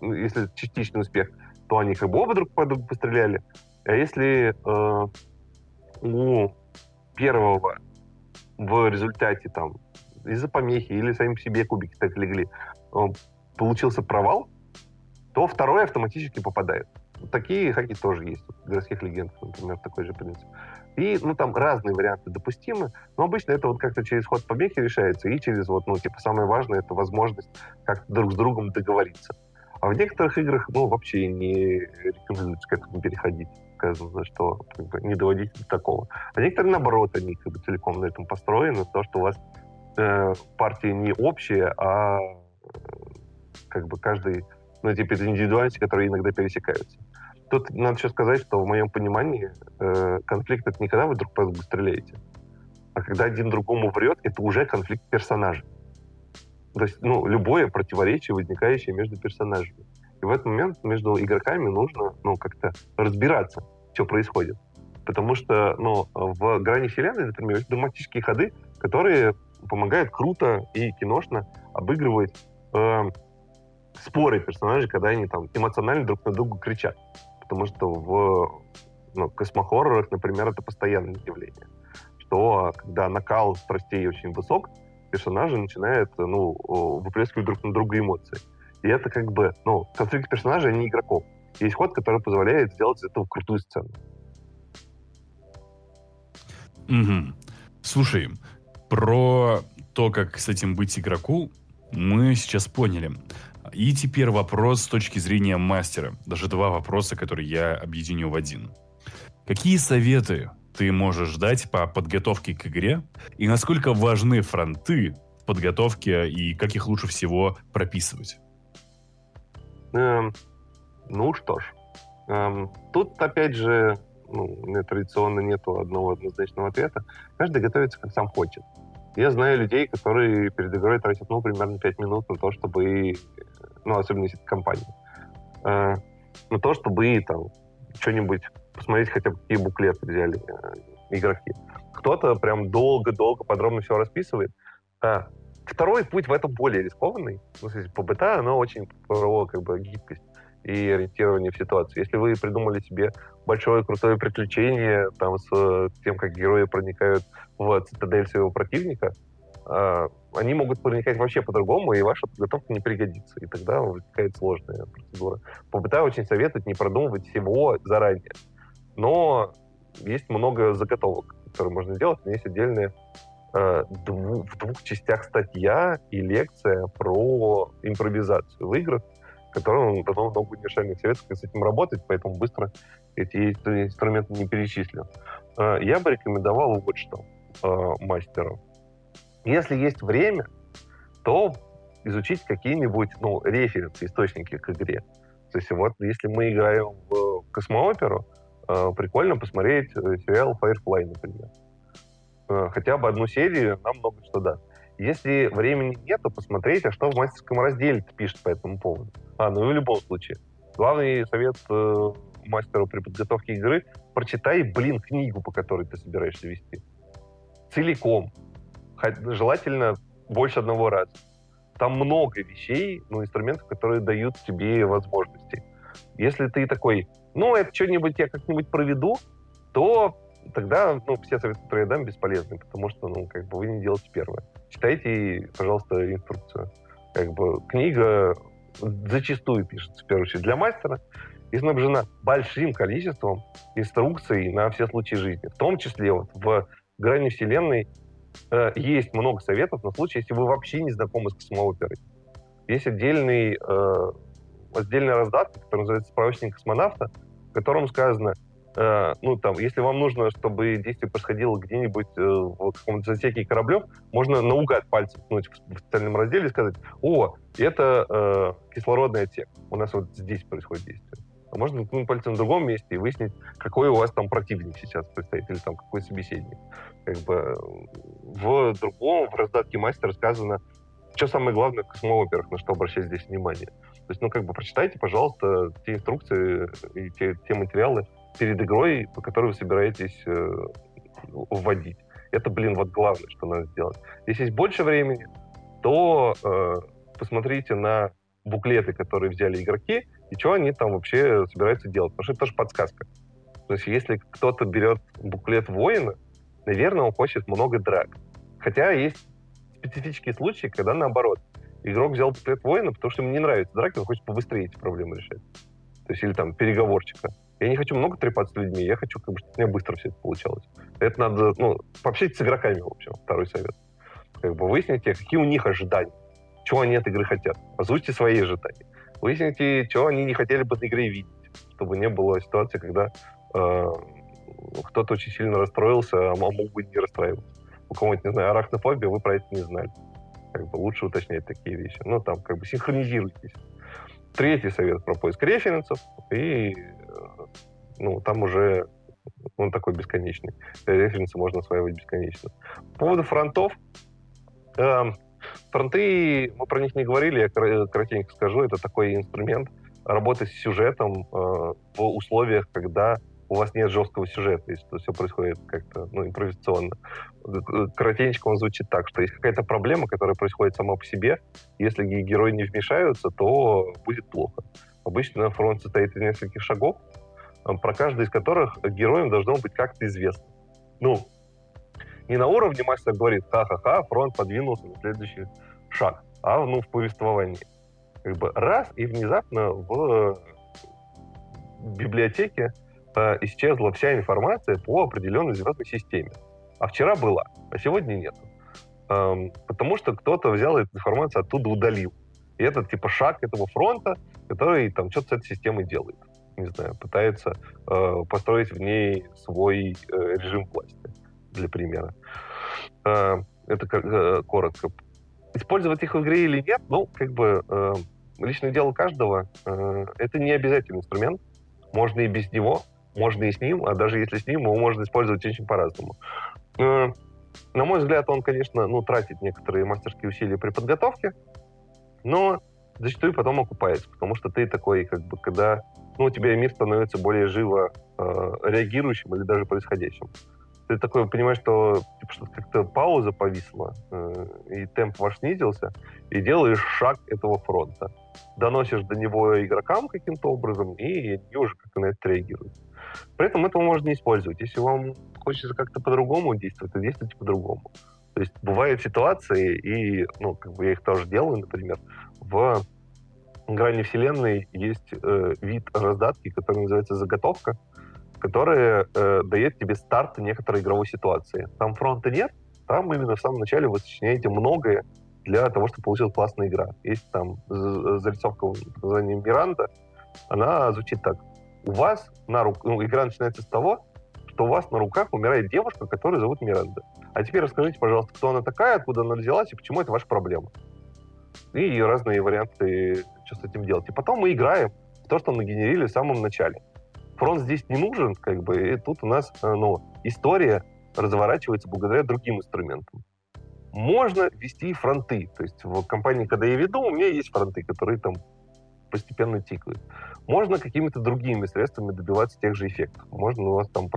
если частичный успех, то они как бы оба друг по другу постреляли. А если э, у первого в результате там из-за помехи или сами по себе кубики так легли, э, получился провал, то второй автоматически попадает. Такие хаки тоже есть. В городских легендах, например, такой же принцип. И, ну, там разные варианты допустимы, но обычно это вот как-то через ход помехи решается, и через вот, ну, типа, самое важное, это возможность как-то друг с другом договориться. А в некоторых играх, ну, вообще не рекомендуется к этому переходить. Сказано, что как бы, не доводить до такого. А некоторые, наоборот, они как бы целиком на этом построены, то, что у вас э, партия не общая, а э, как бы каждый, ну, типа, это индивидуальности, которые иногда пересекаются. Тут надо еще сказать, что в моем понимании э, конфликт это не когда вы друг по другу стреляете, а когда один другому врет, это уже конфликт персонажей. Ну, любое противоречие, возникающее между персонажами. И в этот момент между игроками нужно, ну, как-то разбираться, что происходит. Потому что, ну, в грани вселенной, например, есть драматические ходы, которые помогают круто и киношно обыгрывать э, споры персонажей, когда они там эмоционально друг на друга кричат. Потому что в ну, космохоррорах, например, это постоянное явление. Что когда накал страстей очень высок, персонажи начинают ну, выплескивать друг на друга эмоции. И это как бы, ну, конфликт персонажей, а не игроков. Есть ход, который позволяет сделать из этого крутую сцену. Угу. Слушай, про то, как с этим быть игроку, мы сейчас поняли. И теперь вопрос с точки зрения мастера. Даже два вопроса, которые я объединю в один. Какие советы ты можешь дать по подготовке к игре? И насколько важны фронты в подготовке и как их лучше всего прописывать? Эм, ну что ж, эм, тут опять же ну, традиционно нету одного однозначного ответа. Каждый готовится как сам хочет. Я знаю людей, которые перед игрой тратят, ну, примерно 5 минут на то, чтобы, ну, особенно если это компания, э, на то, чтобы там что-нибудь посмотреть хотя бы какие буклеты взяли э, игроки. Кто-то прям долго-долго подробно все расписывает. А, второй путь в этом более рискованный. Ну, есть по бета оно очень про как бы гибкость и ориентирование в ситуации. Если вы придумали себе большое крутое приключение там с тем, как герои проникают в цитадель своего противника, э, они могут проникать вообще по-другому, и ваша подготовка не пригодится. И тогда возникает сложная процедура. По бета очень советуют не продумывать всего заранее. Но есть много заготовок, которые можно делать. У меня есть отдельная э, в двух частях статья и лекция про импровизацию в играх, которым дано много универсальных советов, как с этим работать, поэтому быстро эти инструменты не перечислю. Э, я бы рекомендовал вот что э, мастеру. Если есть время, то изучить какие-нибудь ну, референсы, источники к игре. То есть вот если мы играем в космооперу, прикольно посмотреть сериал Firefly, например. Хотя бы одну серию нам много что даст. Если времени нет, то посмотреть, а что в мастерском разделе пишет по этому поводу. А, ну и в любом случае. Главный совет э, мастеру при подготовке игры — прочитай, блин, книгу, по которой ты собираешься вести. Целиком. Желательно больше одного раза. Там много вещей, ну, инструментов, которые дают тебе возможности. Если ты такой, ну, это что-нибудь я как-нибудь проведу, то тогда, ну, все советы, которые я дам, бесполезны, потому что, ну, как бы вы не делаете первое. Читайте, пожалуйста, инструкцию. Как бы книга зачастую пишется, в первую очередь, для мастера и снабжена большим количеством инструкций на все случаи жизни. В том числе вот в грани вселенной э, есть много советов на случай, если вы вообще не знакомы с космооперой. Есть отдельный, э, отдельная раздатка, которая называется «Справочник космонавта», в котором сказано, Э, ну, там, если вам нужно, чтобы действие происходило где-нибудь э, в каком-то засеке кораблев, можно наугад пальцем ткнуть в специальном разделе и сказать, о, это э, кислородный отсек, у нас вот здесь происходит действие. А можно ткнуть пальцем в другом месте и выяснить, какой у вас там противник сейчас предстоит, или там какой собеседник. Как бы в другом, в раздатке мастера сказано, что самое главное в космооперах, на что обращать здесь внимание. То есть, ну, как бы прочитайте, пожалуйста, те инструкции и те, те материалы, перед игрой, по которой вы собираетесь э, вводить. Это, блин, вот главное, что надо сделать. Если есть больше времени, то э, посмотрите на буклеты, которые взяли игроки, и что они там вообще собираются делать. Потому что это тоже подсказка. То есть если кто-то берет буклет воина, наверное, он хочет много драк. Хотя есть специфические случаи, когда наоборот. Игрок взял буклет воина, потому что ему не нравится драки, он хочет побыстрее эти проблемы решать. То есть или там переговорчика. Я не хочу много трепаться с людьми, я хочу, как бы, чтобы у меня быстро все это получалось. Это надо, ну, пообщайтесь с игроками, в общем, второй совет. Как бы выясните, какие у них ожидания, чего они от игры хотят. Озвучьте свои ожидания. Выясните, чего они не хотели бы от игры видеть, чтобы не было ситуации, когда э, кто-то очень сильно расстроился, а мог бы не расстраиваться. У кого-нибудь, не знаю, арахнофобия, вы про это не знали. Как бы лучше уточнять такие вещи. Ну, там, как бы синхронизируйтесь. Третий совет про поиск референсов и ну, там уже он такой бесконечный. Референсы можно осваивать бесконечно. По поводу фронтов. Э, фронты, мы про них не говорили, я коротенько скажу, это такой инструмент работы с сюжетом э, в условиях, когда у вас нет жесткого сюжета, если все происходит как-то ну, импровизационно. Коротенько он звучит так, что есть какая-то проблема, которая происходит сама по себе, если герои не вмешаются, то будет плохо. Обычно фронт состоит из нескольких шагов, про каждый из которых героям должно быть как-то известно. Ну, не на уровне мастер говорит, ха-ха-ха, фронт подвинулся на следующий шаг, а ну, в повествовании. Как бы раз и внезапно в библиотеке исчезла вся информация по определенной звездной системе. А вчера была, а сегодня нет. Эм, потому что кто-то взял эту информацию оттуда удалил. И это типа шаг этого фронта, который там что-то с этой системой делает не знаю, пытается э, построить в ней свой э, режим власти, для примера. Э, это э, коротко. Использовать их в игре или нет, ну, как бы э, личное дело каждого. Э, это не обязательный инструмент. Можно и без него, можно и с ним, а даже если с ним, его можно использовать очень по-разному. Э, на мой взгляд, он, конечно, ну, тратит некоторые мастерские усилия при подготовке, но зачастую потом окупается, потому что ты такой, как бы, когда ну, у тебя мир становится более живо э, реагирующим или даже происходящим. Ты такой понимаешь, что типа, что как-то пауза повисла, э, и темп ваш снизился, и делаешь шаг этого фронта. Доносишь до него игрокам каким-то образом, и они уже как-то на это реагируют. При этом этого можно не использовать. Если вам хочется как-то по-другому действовать, то действуйте по-другому. То есть бывают ситуации, и, ну, как бы я их тоже делаю, например, в грани вселенной есть э, вид раздатки, который называется заготовка, которая э, дает тебе старт некоторой игровой ситуации. Там фронта нет, там именно в самом начале вы сочиняете многое для того, чтобы получилась классная игра. Есть там зарисовка под названием Миранда, она звучит так. У вас на руках, ну, игра начинается с того, что у вас на руках умирает девушка, которую зовут Миранда. А теперь расскажите, пожалуйста, кто она такая, откуда она взялась и почему это ваша проблема. И разные варианты, что с этим делать. И потом мы играем в то, что мы генерили в самом начале. Фронт здесь не нужен, как бы, и тут у нас э, ну, история разворачивается благодаря другим инструментам. Можно вести фронты. То есть в компании, когда я веду, у меня есть фронты, которые там постепенно тикают. Можно какими-то другими средствами добиваться тех же эффектов. Можно у вас там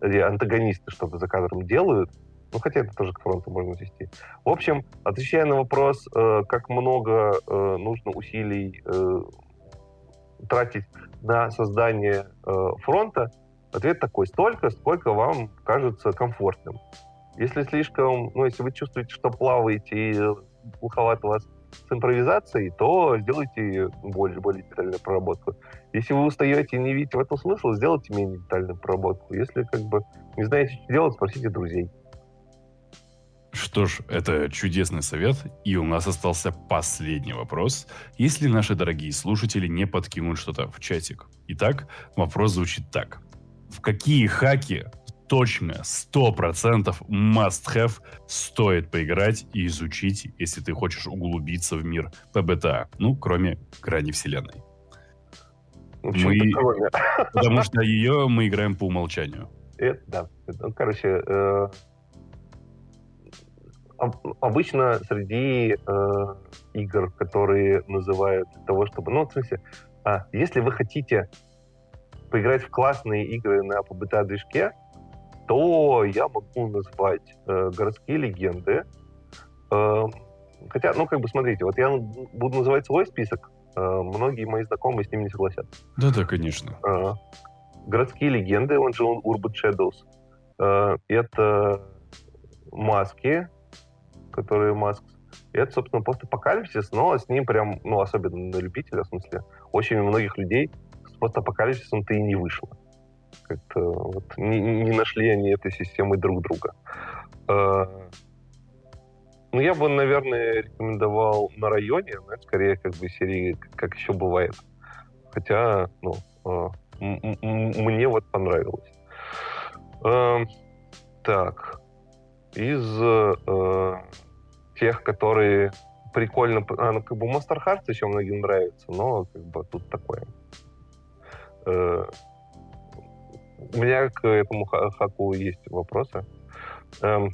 антагонисты что-то за кадром делают, ну, хотя это тоже к фронту можно свести. В общем, отвечая на вопрос, э, как много э, нужно усилий э, тратить на создание э, фронта, ответ такой, столько, сколько вам кажется комфортным. Если слишком, ну, если вы чувствуете, что плаваете и плоховато вас с импровизацией, то сделайте более, более детальную проработку. Если вы устаете и не видите в этом смысла, сделайте менее детальную проработку. Если как бы не знаете, что делать, спросите друзей. Что ж, это чудесный совет, и у нас остался последний вопрос, если наши дорогие слушатели не подкинут что-то в чатик. Итак, вопрос звучит так. В какие хаки точно, 100% must-have стоит поиграть и изучить, если ты хочешь углубиться в мир ПБТА. Ну, кроме грани вселенной. Мы... Потому что ее мы играем по умолчанию. Это, да. Ну, короче, э, обычно среди э, игр, которые называют для того, чтобы... Ну, в смысле, а, если вы хотите поиграть в классные игры на ПБТА-движке, то я могу назвать э, городские легенды. Э, хотя, ну, как бы, смотрите, вот я буду называть свой список, э, многие мои знакомые с ним не согласятся. Да-да, конечно. Э, городские легенды, он же Urban Shadows. Э, это маски, которые Маск это, собственно, постапокалипсис, но с ним прям, ну, особенно на любителя, в смысле, очень у многих людей с постапокалипсисом-то и не вышло как-то вот не, не нашли они этой системой друг друга. Э, ну, я бы, наверное, рекомендовал на районе, но скорее как бы серии, как еще бывает. Хотя, ну, э, мне вот понравилось. Э, так, из тех, которые прикольно... А, ну, как бы Monster Hearts еще многим нравится, но как бы тут такое у меня к этому хаку есть вопросы. Эм,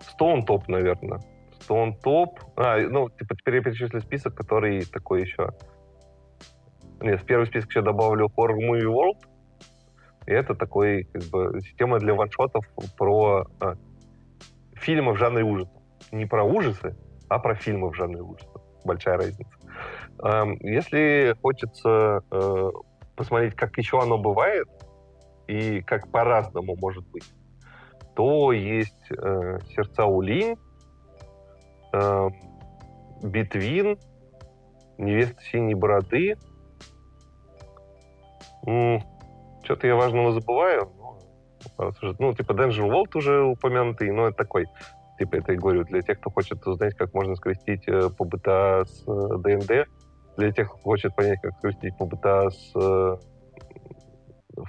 Stone Top, наверное. Stone Top. А, ну, типа, теперь я перечислю список, который такой еще... Нет, в первый список еще добавлю Horror Movie World. И это такой, как бы, система для ваншотов про а, фильмы в жанре ужасов. Не про ужасы, а про фильмы в жанре ужасов. Большая разница. Эм, если хочется э, посмотреть, как еще оно бывает, и как по-разному может быть, то есть э, сердца Улинь, э, Битвин, невеста синей бороды. Что-то я важного забываю. Ну, типа Danger World уже упомянутый, но это такой, типа это я говорю, для тех, кто хочет узнать, как можно скрестить э, ПБТА с э, ДНД, для тех, кто хочет понять, как скрестить ПБТА с э,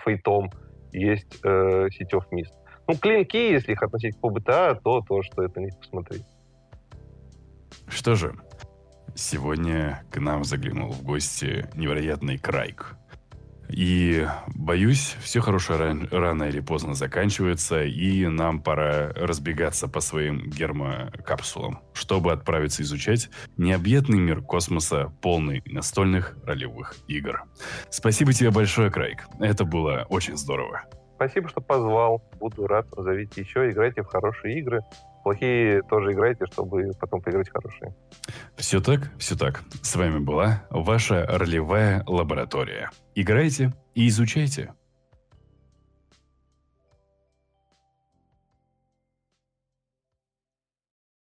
Фейтом, есть э, of Mist. Ну, клинки, если их относить к ПБТА, то то, что это не посмотреть. Что же, сегодня к нам заглянул в гости невероятный Крайк. И, боюсь, все хорошее ран- рано или поздно заканчивается, и нам пора разбегаться по своим гермокапсулам, чтобы отправиться изучать необъятный мир космоса, полный настольных ролевых игр. Спасибо тебе большое, Крайк. Это было очень здорово. Спасибо, что позвал. Буду рад. Зовите еще. Играйте в хорошие игры. Плохие тоже играйте, чтобы потом поиграть хорошие. Все так, все так. С вами была ваша ролевая лаборатория. Играйте и изучайте.